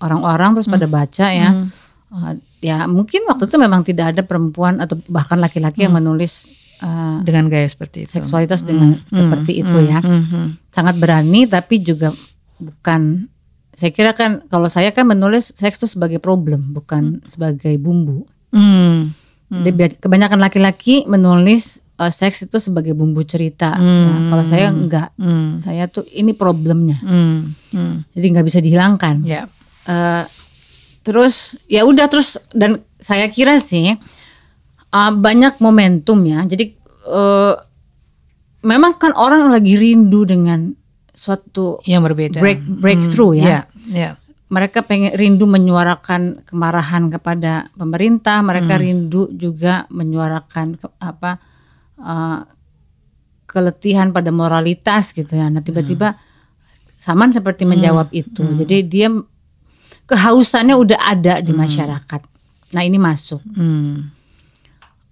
orang-orang terus pada baca ya. Uh, ya mungkin waktu itu memang tidak ada perempuan atau bahkan laki-laki yang menulis uh, Dengan gaya seperti itu. seksualitas dengan seperti itu ya. Hmm, hmm. sangat berani tapi juga bukan saya kira kan kalau saya kan menulis seks itu sebagai problem bukan sebagai bumbu. Hmm. Jadi biar- kebanyakan laki-laki menulis uh, seks itu sebagai bumbu cerita. Ya, kalau saya enggak, Hmm. saya tuh ini problemnya. Hmm. Hmm. Jadi nggak bisa dihilangkan. Ya. Eh, terus ya udah terus dan saya kira sih uh, banyak momentum ya. Jadi eh, memang kan orang lagi rindu dengan suatu Yang berbeda. break breakthrough ya. Ya. Ya. Mereka pengen rindu menyuarakan kemarahan kepada pemerintah. Mereka rindu juga menyuarakan ke- apa uh, keletihan pada moralitas gitu ya. Nah tiba-tiba Saman seperti menjawab itu. Jadi dia kehausannya udah ada di masyarakat. Nah ini masuk. Hmm.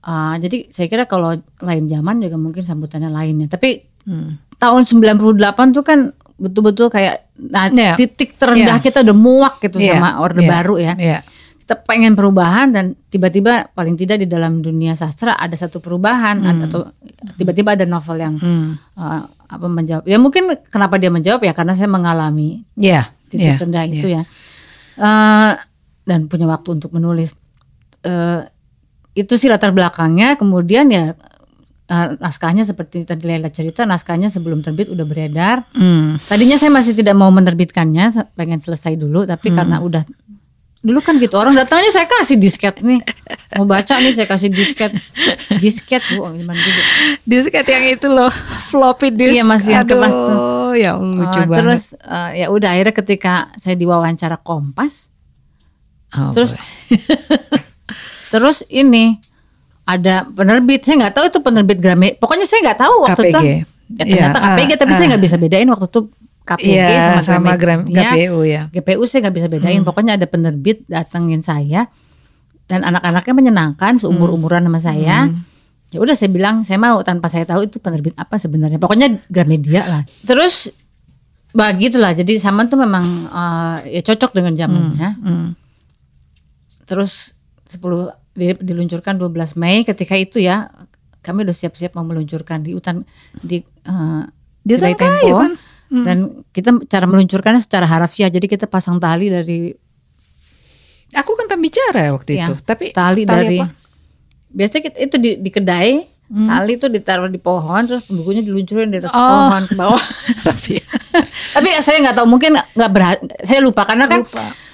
Uh, jadi saya kira kalau lain zaman juga mungkin sambutannya lainnya. Tapi Hmm. tahun 98 tuh kan betul-betul kayak nah, Iya. titik terendah Iya. kita udah muak gitu Iya, sama orde iya, baru ya. Iya. Kita pengen perubahan dan tiba-tiba paling tidak di dalam dunia sastra ada satu perubahan atau tiba-tiba ada novel yang Hmm. uh, apa menjawab. Ya mungkin kenapa dia menjawab ya karena saya mengalami Iya. titik Iya. rendah itu ya. Eh, dan punya waktu untuk menulis. Eh, itu sih latar belakangnya. Kemudian ya eh, naskahnya seperti tadi Lela cerita, naskahnya sebelum terbit udah beredar. Hmm. Tadinya saya masih tidak mau menerbitkannya, pengen selesai dulu. Tapi karena udah dulu kan gitu orang datangnya saya kasih disket nih mau baca nih saya kasih disket disket bu gimana gitu Disket yang itu loh, floppy disk. Iya, masih yang kertas tuh. Ya Allah, lucu Eh, banget. terus eh, ya udah akhirnya ketika saya diwawancara Kompas Oh, terus boy. *laughs* Terus ini ada penerbit, saya nggak tahu itu penerbit Gramet. Pokoknya saya nggak tahu waktu KPG. itu. Ya ternyata Iya, KPG, ah, tapi saya ah. nggak bisa bedain waktu itu KPG Iya, sama, sama gram, Gramet. Ya, ya. GPU saya nggak bisa bedain. Pokoknya ada penerbit datengin saya dan anak-anaknya menyenangkan seumur umuran sama saya. Ya udah saya bilang saya mau tanpa saya tahu itu penerbit apa sebenarnya. Pokoknya Gramedia lah. Terus begitulah. Jadi Saman tuh memang eh, ya cocok dengan zamannya Hmm. terus 10 di- diluncurkan 12 Mei ketika itu ya kami udah siap-siap mau meluncurkan di hutan di eh, Di hutan kayu kan? dan kita cara meluncurkannya secara harafiah jadi kita pasang tali dari Aku kan pembicara waktu ya, itu, tapi tali, dari apa? biasanya kita, itu di, di kedai tali itu ditaruh di pohon terus bukunya diluncurin dari atas Oh. pohon ke bawah *laughs* tapi saya nggak tahu mungkin nggak berhasil saya lupa karena kan Lupa.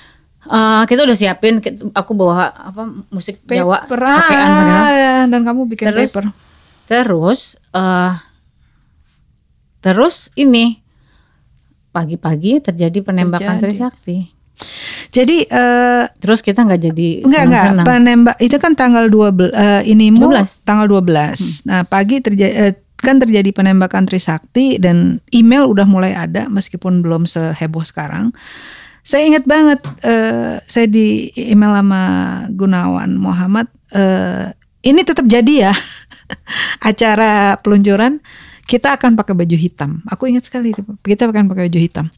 Eh, kita udah siapin aku bawa apa musik Jawa Paper, pakean segala ah, dan kamu bikin Terus paper. Terus eh terus ini pagi-pagi terjadi penembakan Terjadi. Trisakti. Jadi eh Terus kita nggak jadi Enggak enggak senang-senang. penembak itu kan tanggal 12 eh, ini mu 12. tanggal 12. Nah, pagi terjadi kan terjadi penembakan Trisakti dan email udah mulai ada meskipun belum seheboh sekarang. Saya ingat banget eh, saya di email sama Gunawan Muhammad eh, ini tetap jadi ya *laughs* acara peluncuran kita akan pakai baju hitam. Aku ingat sekali itu. Kita akan pakai baju hitam.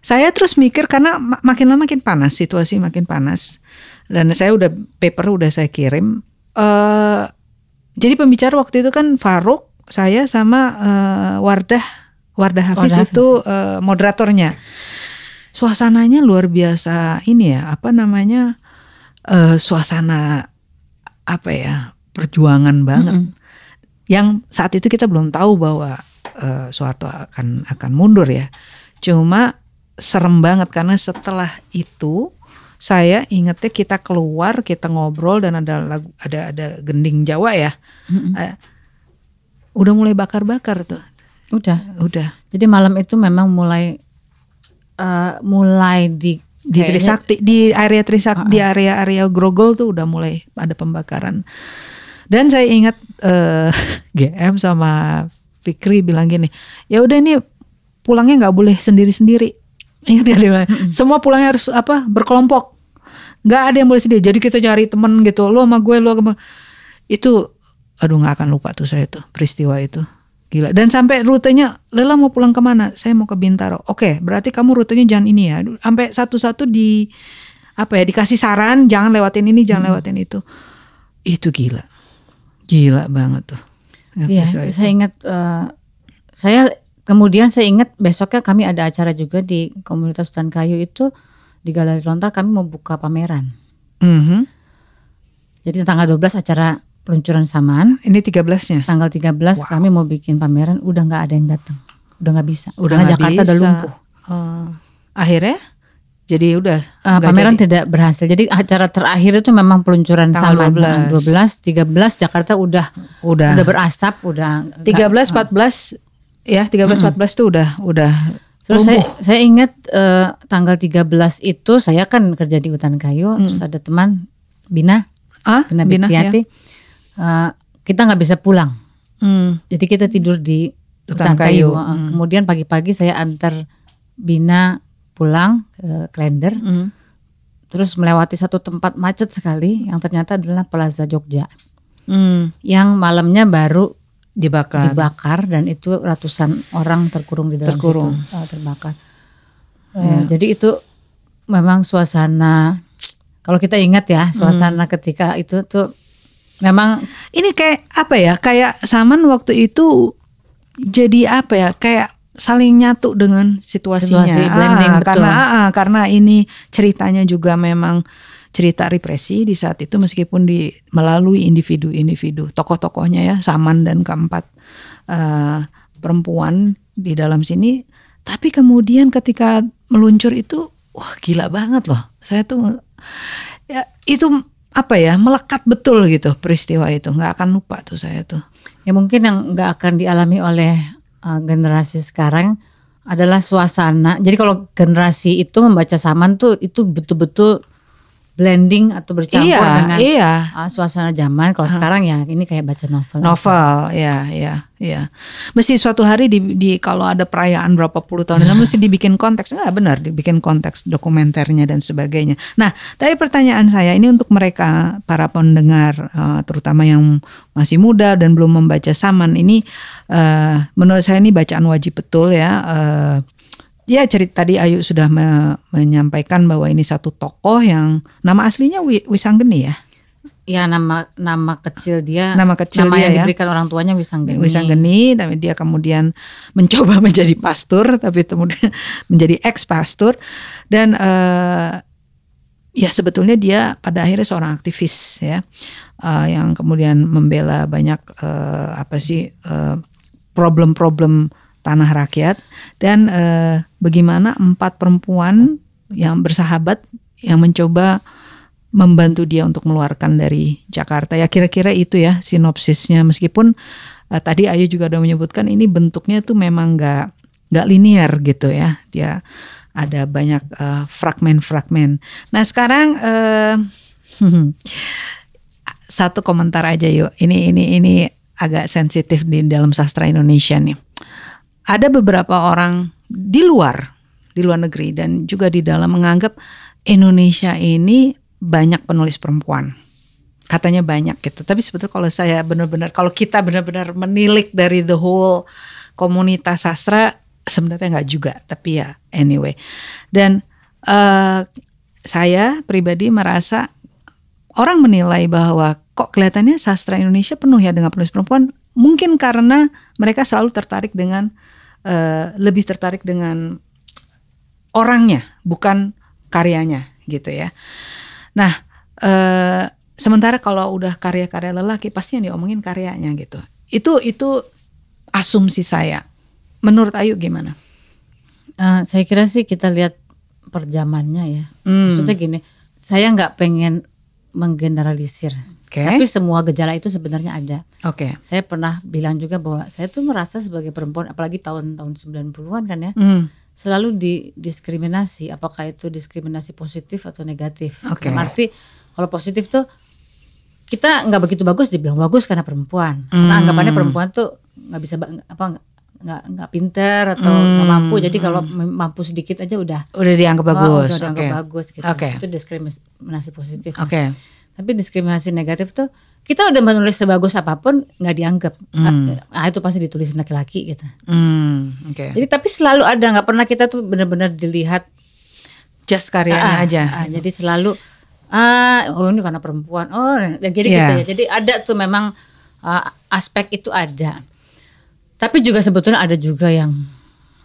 Saya terus mikir karena ma- makin lama makin panas, situasi makin panas. Dan saya udah paper udah saya kirim. eh jadi pembicara waktu itu kan Faruk, saya sama eh, Wardah Wardah Hafiz Wardah Hafiz. itu eh, moderatornya. Suasananya luar biasa ini ya, apa namanya? eh suasana apa ya? perjuangan banget. Mm-mm. Yang saat itu kita belum tahu bahwa eh, Soeharto akan akan mundur ya. Cuma serem banget karena setelah itu saya ingetnya kita keluar kita ngobrol dan ada lagu ada ada gending Jawa ya. Mm-mm. Eh, udah mulai bakar-bakar tuh. Udah. Udah Jadi malam itu memang mulai eh, mulai di di kayaknya- Trisakti di area Trisakti di area-area Grogol tuh udah mulai ada pembakaran. Dan saya ingat eh, *laughs* GM sama Fikri bilang gini, ya udah ini pulangnya nggak boleh sendiri-sendiri. Ingat ya dia bilang, semua pulangnya harus apa berkelompok. nggak ada yang boleh sendiri. Jadi kita cari temen gitu, lo sama gue, lo sama itu, aduh nggak akan lupa tuh saya tuh peristiwa itu. Gila. Dan sampai rutenya, Lela mau pulang ke mana? Saya mau ke Bintaro. Oke, berarti kamu rutenya jangan ini ya. Sampai satu-satu di apa ya dikasih saran, jangan lewatin ini, jangan lewatin itu. Itu gila, gila banget tuh. Iya, saya ingat eh, saya kemudian saya ingat besoknya kami ada acara juga di komunitas hutan kayu itu di Galeri Lontar kami mau buka pameran. Mhm. Jadi tanggal 12 acara peluncuran samaan, Ini 13-nya. tanggal 13 kami mau bikin pameran udah nggak ada yang datang. Udah nggak bisa. Udah karena Jakarta udah lumpuh. Oh. Akhirnya jadi udah nggak pameran jadi. tidak berhasil. Jadi acara terakhir itu memang peluncuran Tanggal samaan. Nah, 12. 12, 13 Jakarta udah udah udah berasap, udah nggak- 13 14 ya 13 14 tuh udah udah Terus saya, lumpuh. saya ingat eh, tanggal 13 itu saya kan kerja di hutan kayu, terus ada teman Bina, ah Bina, Bina ya. Eh, kita nggak bisa pulang. Hmm. Jadi kita tidur di Hutan hutan, kayu. kayu. Heeh. Hmm. Kemudian pagi-pagi saya antar Bina pulang ke Klender, Hmm. terus melewati satu tempat macet sekali yang ternyata adalah Plaza Jogja. Hmm. Yang malamnya baru Dibakar. dibakar dan itu ratusan orang terkurung di dalam Terkurung. situ eh, terbakar. Eh, Jadi itu memang suasana kalau kita ingat ya suasana ketika itu tuh memang Ini kayak apa ya? Kayak Saman waktu itu jadi apa ya? Kayak saling nyatu dengan situasinya. Situasi, blending, Ah, betul. karena ah, karena ini ceritanya juga memang cerita represi di saat itu meskipun di melalui individu-individu tokoh-tokohnya ya Saman dan keempat eh, perempuan di dalam sini tapi kemudian ketika meluncur itu wah gila banget loh saya tuh ya itu apa ya melekat betul gitu peristiwa itu nggak akan lupa tuh saya tuh ya mungkin yang nggak akan dialami oleh uh, generasi sekarang adalah suasana. Jadi kalau generasi itu membaca Saman tuh itu betul-betul blending atau bercampur iya dengan iya. uh, suasana zaman. Kalau sekarang ya ini kayak baca novel. novel ya ya ya mesti suatu hari di, di kalau ada perayaan berapa puluh tahun itu mesti dibikin konteks. Nggak benar dibikin konteks dokumenternya dan sebagainya. Nah tapi pertanyaan saya ini untuk mereka para pendengar eh, terutama yang masih muda dan belum membaca Saman ini eh, menurut saya ini bacaan wajib betul ya eh, Ya cerita tadi Ayu sudah me- menyampaikan bahwa ini satu tokoh yang nama aslinya Wi- Wisanggeni ya. Ya nama nama kecil dia. Nama kecil nama dia yang ya. diberikan orang tuanya Wisanggeni. Wisanggeni, tapi dia kemudian *laughs* mencoba menjadi pastor, tapi kemudian *laughs* menjadi ex pastor dan eh, ya sebetulnya dia pada akhirnya seorang aktivis ya, eh, yang kemudian membela banyak eh, apa sih problem-problem tanah rakyat dan eh, bagaimana empat perempuan yang bersahabat yang mencoba membantu dia untuk mengeluarkan dari Jakarta. Ya kira-kira itu ya sinopsisnya meskipun eh, tadi Ayu juga udah menyebutkan ini bentuknya tuh memang nggak nggak linear gitu ya. Dia ada banyak eh, fragmen-fragmen. Nah sekarang eh, *laughs* satu komentar aja yuk. Ini ini ini agak sensitif di dalam sastra Indonesia nih. Ada beberapa orang di luar di luar negeri dan juga di dalam menganggap Indonesia ini banyak penulis perempuan. Katanya banyak gitu. Tapi sebetulnya kalau saya benar-benar kalau kita benar-benar menilik dari the whole komunitas sastra sebenarnya nggak juga. Tapi ya anyway. Dan eh, saya pribadi merasa orang menilai bahwa kok kelihatannya sastra Indonesia penuh ya dengan penulis perempuan. Mungkin karena mereka selalu tertarik dengan eh, lebih tertarik dengan orangnya, bukan karyanya gitu ya. Nah, eh, sementara kalau udah karya-karya lelaki pasti yang diomongin karyanya gitu. Itu itu asumsi saya. Menurut Ayu gimana? Eh, saya kira sih kita lihat perjamannya ya. Hmm. Maksudnya gini, saya nggak pengen menggeneralisir. Oke. Tapi semua gejala itu sebenarnya ada. Oke. Saya pernah bilang juga bahwa saya tuh merasa sebagai perempuan apalagi tahun-tahun 90-an kan ya, Hmm. selalu didiskriminasi, apakah itu diskriminasi positif atau negatif. Oke. Dalam arti kalau positif tuh kita nggak begitu bagus dibilang bagus karena perempuan. Karena Hmm. anggapannya perempuan tuh nggak bisa apa nggak nggak pinter atau nggak Hmm. mampu. Jadi kalau mem- mampu sedikit aja udah Udah dianggap oh, bagus. udah dianggap Oke. bagus gitu. Oke. Itu diskriminasi positif. Oke. Tapi diskriminasi negatif tuh kita udah menulis sebagus apa pun nggak dianggap. Ah, itu pasti ditulis laki-laki gitu. Hmm, oke. Jadi tapi selalu ada nggak pernah kita tuh benar-benar dilihat Just karyanya Ah, aja. ah, jadi selalu ah oh ini karena perempuan. Oh ya jadi Iya. gitu ya. Jadi ada tuh memang ah, aspek itu ada. Tapi juga sebetulnya ada juga yang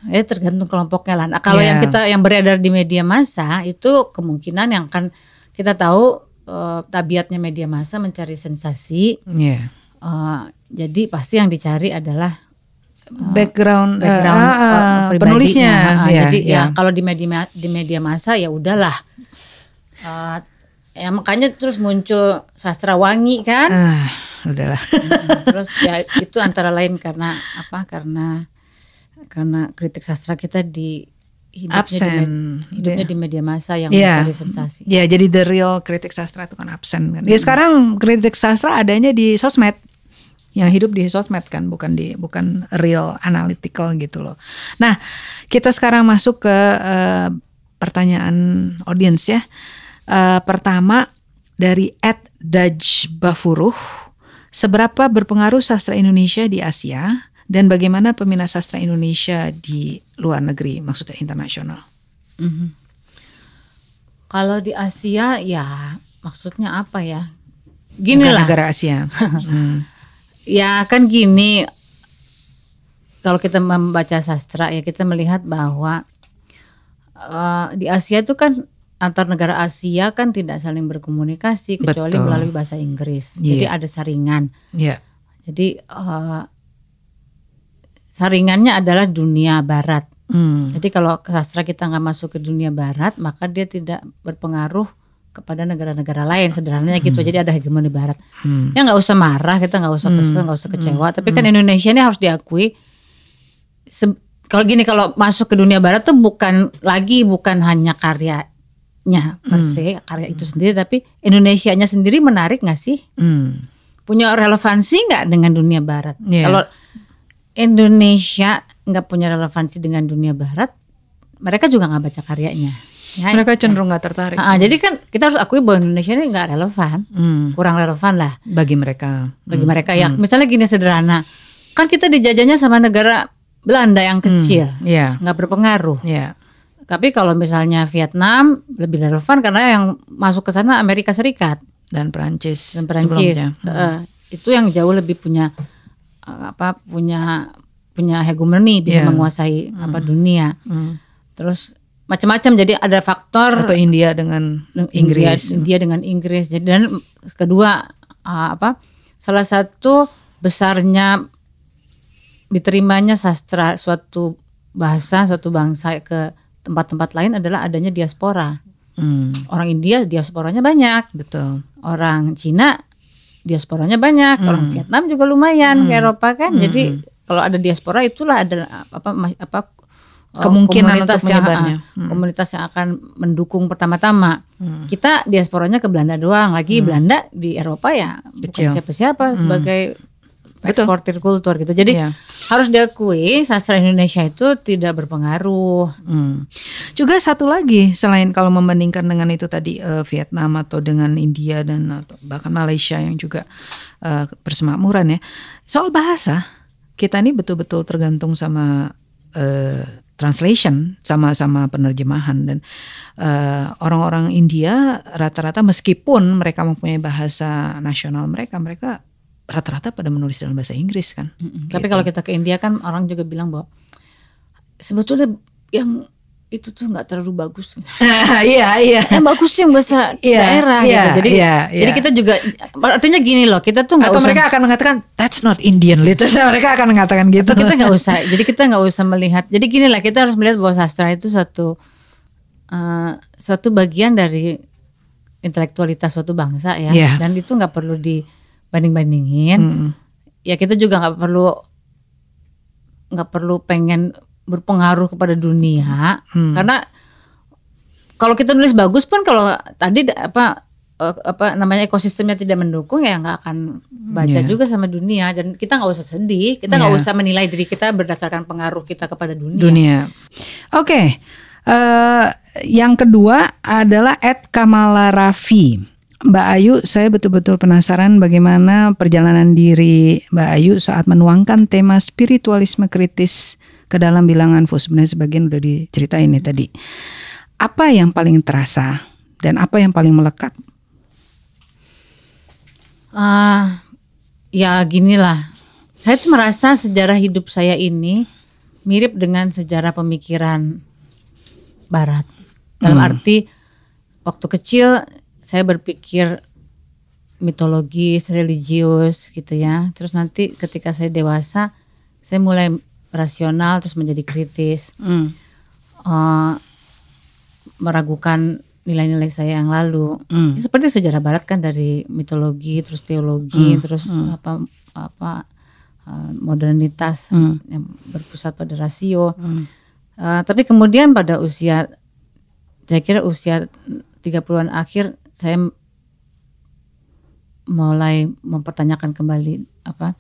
ya tergantung kelompoknya lah. Nah, kalau Iya. yang kita yang beredar di media massa itu kemungkinan yang kan kita tahu eh, tabiatnya media massa mencari sensasi. Iya. Eh, jadi pasti yang dicari adalah Background, eh, background ah, eh, ah, pribadinya. penulisnya. Ah, Iya, jadi iya. ya kalau di media di media massa ya udahlah. Eh, ya makanya terus muncul sastrawangi kan. Ah, udahlah. *laughs* terus ya itu antara lain karena apa? Karena karena kritik sastra kita di hidupnya di, Absen. med- hidupnya di media massa yang Iya. mencari sensasi. Ya, jadi the real kritik sastra itu kan absen kan. Ya sekarang kritik sastra adanya di sosmed. yang hidup di sosmed kan bukan di bukan real analytical gitu loh. Nah, kita sekarang masuk ke uh, pertanyaan audiens ya. Uh, pertama dari Ed Daj Bafuruh, seberapa berpengaruh sastra Indonesia di Asia dan bagaimana peminat sastra Indonesia di luar negeri, maksudnya internasional? Mm -hmm. Kalau di Asia ya maksudnya apa ya? Gini lah. Negara Asia. *laughs* hmm. Ya kan gini, kalau kita membaca sastra ya kita melihat bahwa uh, di Asia itu kan antar negara Asia kan tidak saling berkomunikasi kecuali Betul. melalui bahasa Inggris. Yeah. Jadi ada saringan. Yeah. Jadi uh, saringannya adalah dunia Barat. Hmm. Jadi kalau sastra kita nggak masuk ke dunia Barat, maka dia tidak berpengaruh kepada negara-negara lain sederhananya gitu. hmm. jadi ada hegemoni barat hmm. ya nggak usah marah kita nggak usah kesel nggak usah kecewa hmm. tapi kan hmm. Indonesia ini harus diakui kalau gini kalau masuk ke dunia barat tuh bukan lagi bukan hanya karyanya per se karya itu sendiri tapi Indonesia-nya sendiri menarik nggak sih hmm. punya relevansi nggak dengan dunia barat yeah. kalau Indonesia nggak punya relevansi dengan dunia barat mereka juga nggak baca karyanya Ya, mereka cenderung nggak tertarik. Uh, jadi kan kita harus akui bahwa Indonesia ini nggak relevan, hmm. kurang relevan lah bagi mereka. Bagi hmm. mereka ya, hmm. misalnya gini sederhana, kan kita dijajahnya sama negara Belanda yang kecil, hmm. yeah. nggak berpengaruh. Yeah. Tapi kalau misalnya Vietnam lebih relevan karena yang masuk ke sana Amerika Serikat dan Perancis. Dan Perancis hmm. uh, itu yang jauh lebih punya apa punya punya hegemoni bisa yeah. menguasai hmm. apa dunia. Hmm. Terus macam-macam jadi ada faktor atau India dengan Inggris India, India dengan Inggris jadi dan kedua uh, apa salah satu besarnya diterimanya sastra suatu bahasa suatu bangsa ke tempat-tempat lain adalah adanya diaspora hmm. orang India diasporanya banyak betul orang Cina diasporanya banyak hmm. orang Vietnam juga lumayan hmm. ke Eropa kan hmm. jadi kalau ada diaspora itulah ada apa apa Oh, kemungkinan komunitas untuk menyebarnya. Yang, hmm. Komunitas yang akan mendukung pertama-tama. Hmm. Kita diasporanya ke Belanda doang, lagi hmm. Belanda di Eropa ya Kecil. bukan siapa-siapa hmm. sebagai eksportir kultur gitu. Jadi yeah. harus diakui sastra Indonesia itu tidak berpengaruh. Hmm. Juga satu lagi selain kalau membandingkan dengan itu tadi uh, Vietnam atau dengan India dan atau bahkan Malaysia yang juga uh, persemakmuran ya. Soal bahasa kita ini betul-betul tergantung sama uh, translation sama-sama penerjemahan dan uh, orang-orang India rata-rata meskipun mereka mempunyai bahasa nasional mereka mereka rata-rata pada menulis dalam bahasa Inggris kan. Mm -hmm. gitu. Tapi kalau kita ke India kan orang juga bilang bahwa sebetulnya yang itu tuh nggak terlalu bagus. *laughs* Iya iya. Yang bagus yang bahasa yeah, daerah yeah, gitu. Jadi yeah, yeah. jadi kita juga artinya gini loh kita tuh nggak usah. mereka akan mengatakan that's not Indian literature. *laughs* mereka akan mengatakan gitu. Atau kita nggak *laughs* usah. jadi kita nggak usah melihat. Jadi gini lah kita harus melihat bahwa sastra itu suatu uh, suatu bagian dari intelektualitas suatu bangsa ya. Yeah. Dan itu nggak perlu dibanding-bandingin. Mm. Ya kita juga nggak perlu nggak perlu pengen berpengaruh kepada dunia hmm. karena kalau kita nulis bagus pun kalau tadi apa eh, apa namanya ekosistemnya tidak mendukung ya nggak akan baca yeah. juga sama dunia dan kita nggak usah sedih kita nggak yeah. usah menilai diri kita berdasarkan pengaruh kita kepada dunia. Dunia. Oke, okay. uh, eh, yang kedua adalah Ed Kamala Raffi. Mbak Ayu, saya betul-betul penasaran bagaimana perjalanan diri Mbak Ayu saat menuangkan tema spiritualisme kritis ke dalam bilangan FUS sebenarnya sebagian udah diceritain nih tadi. Apa yang paling terasa dan apa yang paling melekat? Uh, ya ginilah, saya tuh merasa sejarah hidup saya ini mirip dengan sejarah pemikiran Barat. Dalam hmm. arti waktu kecil saya berpikir mitologis, religius gitu ya. Terus nanti ketika saya dewasa, saya mulai rasional terus menjadi kritis mm. uh, meragukan nilai-nilai saya yang lalu mm. seperti sejarah barat kan dari mitologi terus teologi mm. terus mm. apa apa uh, modernitas mm. yang berpusat pada rasio mm. uh, tapi kemudian pada usia saya kira usia 30-an akhir saya mulai mempertanyakan kembali apa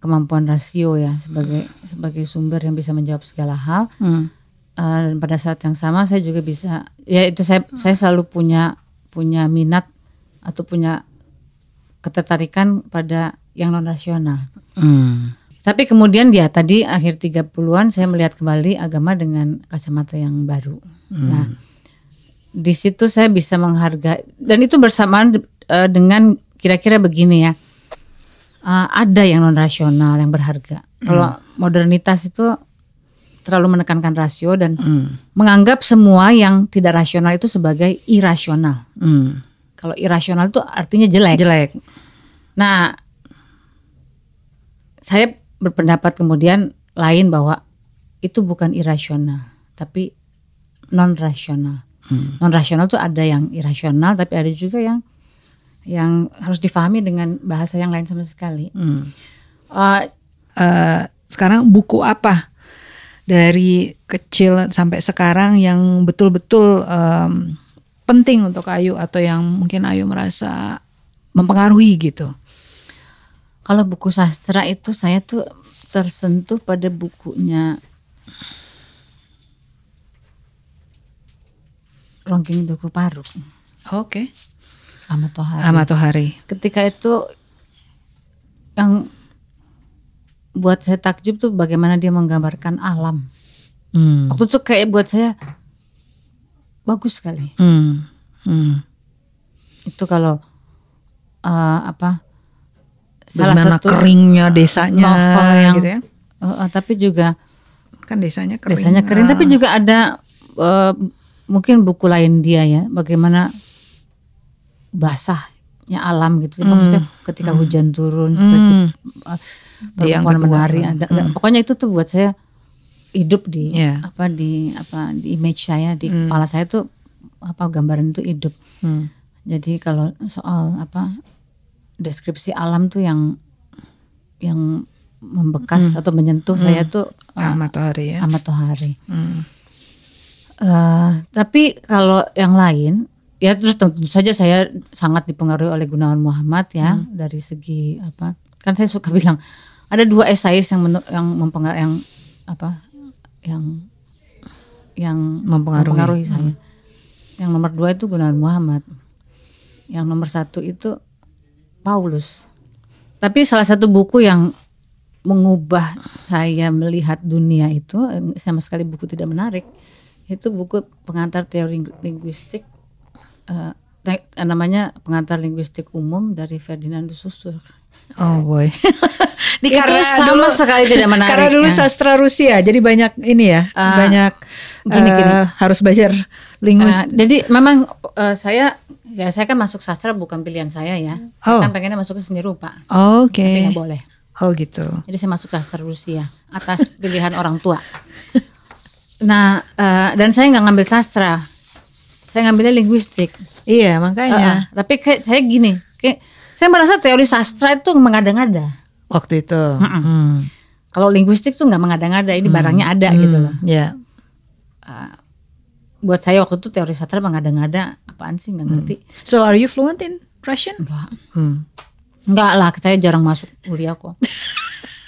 kemampuan rasio ya sebagai sebagai sumber yang bisa menjawab segala hal. Hmm. Uh, dan pada saat yang sama saya juga bisa ya itu saya saya selalu punya punya minat atau punya ketertarikan pada yang non rasional. Hmm. Tapi kemudian dia tadi akhir 30-an saya melihat kembali agama dengan kacamata yang baru. Nah, di situ saya bisa menghargai dan itu bersamaan eh, dengan kira-kira begini ya. Eh, ada yang non rasional yang berharga. Kalau modernitas itu terlalu menekankan rasio dan menganggap semua yang tidak rasional itu sebagai irasional. Hmm. Kalau irasional itu artinya jelek. Jelek. Nah, saya berpendapat kemudian lain bahwa itu bukan irasional, tapi non rasional. Non rasional itu ada yang irasional, tapi ada juga yang yang harus difahami dengan bahasa yang lain sama sekali. Hmm. Eh, Eh, sekarang buku apa dari kecil sampai sekarang yang betul-betul em, penting untuk Ayu atau yang mungkin Ayu merasa mempengaruhi gitu? kalau buku sastra itu saya tuh tersentuh pada bukunya Rongking Duku Paruk, Oke. Ahmad Tohari. Ahmad Tohari. ketika itu yang buat saya takjub tuh bagaimana dia menggambarkan alam. Hmm. Waktu itu kayak buat saya bagus sekali. Hmm. Hmm. Itu kalau eh, apa salah Bagaimana satu keringnya desanya novel yang gitu ya. eh, tapi juga Kan desanya kering. desanya kering tapi juga ada eh, mungkin buku lain dia ya bagaimana basahnya alam gitu. Maksudnya ketika hujan turun seperti Hmm. Dia yang perempuan menari ada, ada- pokoknya itu tuh buat saya hidup di Iya. apa di apa di image saya di kepala saya tuh apa gambaran itu hidup. Hmm. jadi kalau soal apa deskripsi alam tuh yang yang membekas atau menyentuh saya tuh uh, Ahmad Tohari ya. Ahmad Tohari Hmm. Eh, tapi kalau yang lain ya terus tentu saja saya sangat dipengaruhi oleh Gunawan Muhammad ya dari segi apa kan saya suka *laughs* bilang ada dua esais yang menu- yang mempengaruhi yang apa yang yang Mempengaruhi. saya. Yang nomor dua itu Gunawan Muhammad. Yang nomor satu itu Paulus. Tapi salah satu buku yang mengubah saya melihat dunia itu eh, sama sekali buku tidak menarik itu buku pengantar teori linguistik te- eh, namanya pengantar linguistik umum dari Ferdinand de Saussure. Oh boy. *laughs* Ini Itu sama sekali tidak menarik, *laughs* Karena dulu sastra Rusia, jadi banyak ini ya, Ah, banyak gini, eh, gini. harus belajar lingus. Eh, jadi memang eh, saya ya saya kan masuk sastra bukan pilihan saya ya. Saya Oh. kan pengennya masuk ke seni rupa, Oke. tapi nggak boleh. Oh gitu. Jadi saya masuk sastra Rusia atas pilihan orang tua. Nah, eh, dan saya nggak ngambil sastra, saya ngambilnya linguistik. Iya makanya Heeh, tapi kayak saya gini, kayak saya merasa teori sastra itu mengada-ngada. waktu itu. Hmm. Kalau linguistik tuh nggak mengada-ngada, ini barangnya ada gitu loh. Ya. Buat saya waktu itu teori sastra mengada-ngada, apaan sih nggak ngerti. So are you fluent in Russian? Enggak, Hmm. enggak lah, saya jarang masuk kuliah kok. *laughs*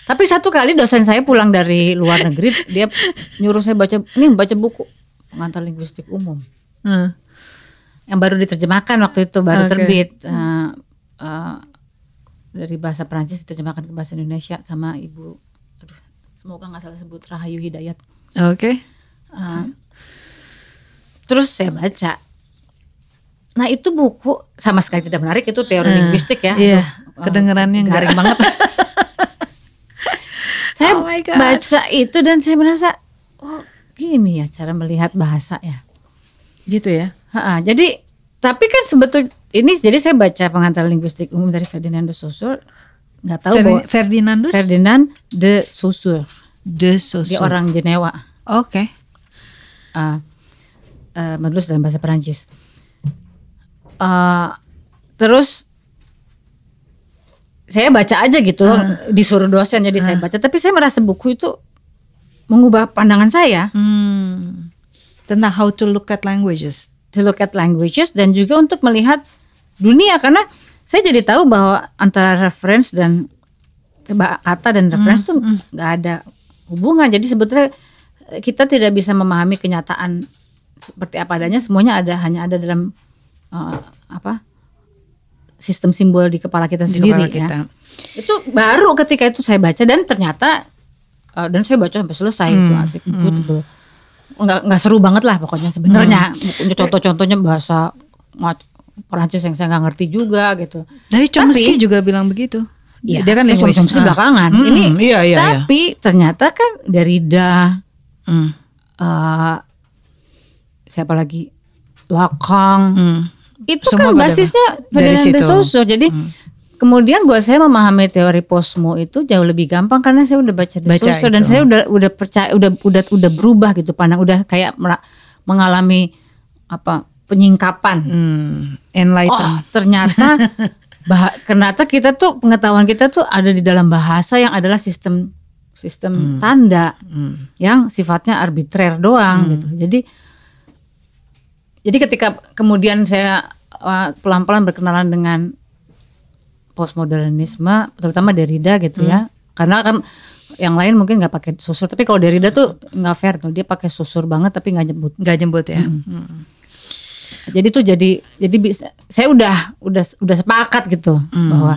Tapi satu kali dosen saya pulang dari luar negeri, dia nyuruh saya baca, ini baca buku pengantar linguistik umum. Hmm. yang baru diterjemahkan waktu itu baru Oke. terbit eh, eh, dari bahasa Perancis diterjemahkan ke bahasa Indonesia sama ibu aduh, semoga nggak salah sebut Rahayu Hidayat Oke. Eh, terus saya baca nah itu buku sama sekali tidak menarik itu teori linguistik ya iya, Aduh, kedengerannya nggak. garing banget *laughs* saya Oh my God. baca itu dan saya merasa oh gini ya cara melihat bahasa ya Gitu ya. Ha-ha, jadi tapi kan sebetul ini jadi saya baca pengantar linguistik umum dari Ferdinand de Saussure nggak tahu Fer- bahwa Ferdinandus Ferdinand de Saussure de dia Saussure. orang Jenewa Oke. uh, uh, menulis dalam bahasa Perancis Uh, terus saya baca aja gitu disuruh dosen jadi saya baca tapi saya merasa buku itu mengubah pandangan saya Hmm. Tentang how to look at languages. to look at languages dan juga untuk melihat dunia karena saya jadi tahu bahwa antara reference dan kata dan reference tuh nggak ada hubungan. Jadi sebetulnya eh, kita tidak bisa memahami kenyataan seperti apa adanya. Semuanya ada hanya ada dalam eh, apa sistem simbol di kepala kita Di sendiri kepala ya. kita. Itu baru ketika itu saya baca dan ternyata eh, dan saya baca sampai selesai itu Hmm, asik buku tebel. Nggak nggak seru banget lah pokoknya sebenarnya. Hmm. Contoh-contohnya bahasa Perancis yang saya nggak ngerti juga gitu. Tapi Chomsky Tapi- juga bilang begitu. Iya, Dia kan eh, linguis. Chomsky Ah. belakangan. Hmm, Ini iya, iya, iya. tapi ternyata kan Derrida, Hmm, eh, siapa lagi, Lacan, hmm. Itu Semua kan basisnya Ferdinand de. Hmm. Saussure. Jadi kemudian buat saya memahami teori posmo itu jauh lebih gampang karena saya udah baca Baca Saussure dan saya udah udah percaya udah udah udah berubah gitu pandang udah kayak mengalami apa penyingkapan. Hmm, enlighten. Oh ternyata *laughs* bah ternyata kita tuh pengetahuan kita tuh ada di dalam bahasa yang adalah sistem sistem tanda Hmm. yang sifatnya arbitrer doang gitu. Jadi jadi ketika kemudian saya uh, pelan-pelan berkenalan dengan postmodernisme, terutama Derrida gitu ya, karena kan yang lain mungkin nggak pakai susur, tapi kalau Derrida tuh nggak fair tuh, dia pakai susur banget tapi nggak nyebut. Nggak nyebut ya. Hmm. Jadi tuh jadi jadi bisa saya udah udah udah sepakat gitu bahwa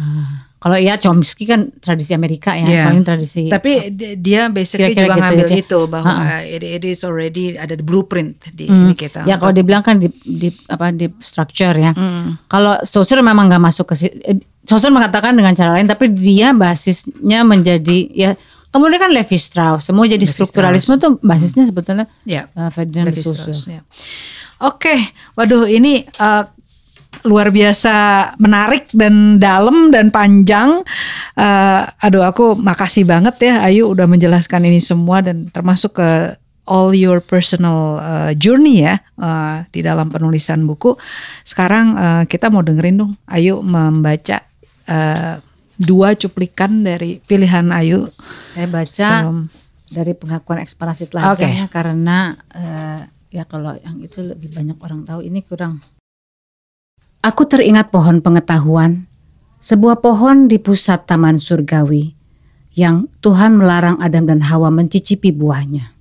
uh, kalau ya Chomsky kan tradisi Amerika ya, kalau ini tradisi Tapi di- dia basically Kira-kira juga gitu, ngambil gitu itu bahwa it, it is already ada di blueprint di Hmm. di kita. Ya kalau dibilang kan di, di apa di structure ya. Hmm. Kalau Saussure memang nggak masuk ke si- eh, Saussure mengatakan dengan cara lain tapi dia basisnya menjadi ya kemudian kan Levi Strauss semua jadi strukturalisme tuh basisnya sebetulnya Ya. eh, Ferdinand de Levi Saussure. Strauss, ya. Oke, waduh ini eh, luar biasa menarik dan dalam dan panjang. Eh, aduh aku makasih banget ya Ayu udah menjelaskan ini semua dan termasuk ke all your personal eh, journey ya eh, di dalam penulisan buku. Sekarang eh, kita mau dengerin dong Ayu membaca eh, dua cuplikan dari pilihan Ayu. Saya baca Sebelum- dari pengakuan eksplorasi telanjangnya karena eh, ya kalau yang itu lebih banyak orang tahu ini kurang. Aku teringat pohon pengetahuan, sebuah pohon di pusat taman surgawi yang Tuhan melarang Adam dan Hawa mencicipi buahnya.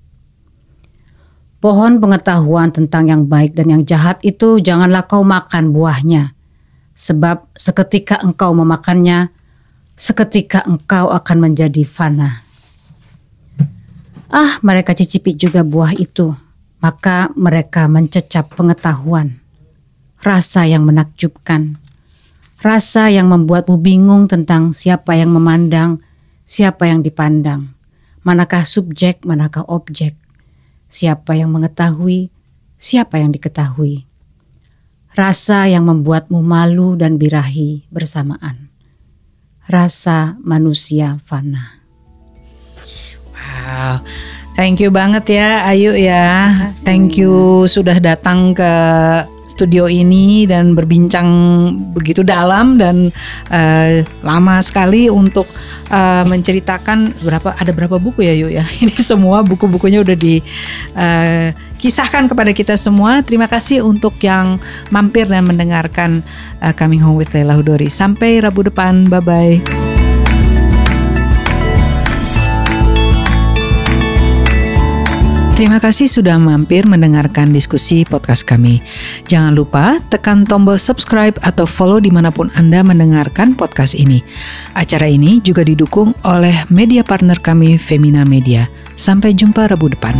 Pohon pengetahuan tentang yang baik dan yang jahat itu janganlah kau makan buahnya, sebab seketika engkau memakannya, seketika engkau akan menjadi fana. Ah, mereka cicipi juga buah itu. Maka mereka mencecap pengetahuan. Rasa yang menakjubkan. Rasa yang membuatmu bingung tentang siapa yang memandang, siapa yang dipandang. Manakah subjek, manakah objek. Siapa yang mengetahui, siapa yang diketahui. Rasa yang membuatmu malu dan birahi bersamaan. Rasa manusia fana. Wow. Thank you banget ya Ayu ya. Thank you sudah datang ke studio ini dan berbincang begitu dalam dan eh, lama sekali untuk eh, menceritakan berapa ada berapa buku ya Yu ya. *laughs* Ini semua buku-bukunya udah dikisahkan kepada kita semua. Terima kasih untuk yang mampir dan mendengarkan eh, Coming Home with Leila Hudori. Sampai Rabu depan. Bye bye. Terima kasih sudah mampir mendengarkan diskusi podcast kami. Jangan lupa tekan tombol subscribe atau follow di mana pun Anda mendengarkan podcast ini. Acara ini juga didukung oleh media partner kami Femina Media. Sampai jumpa Rabu depan.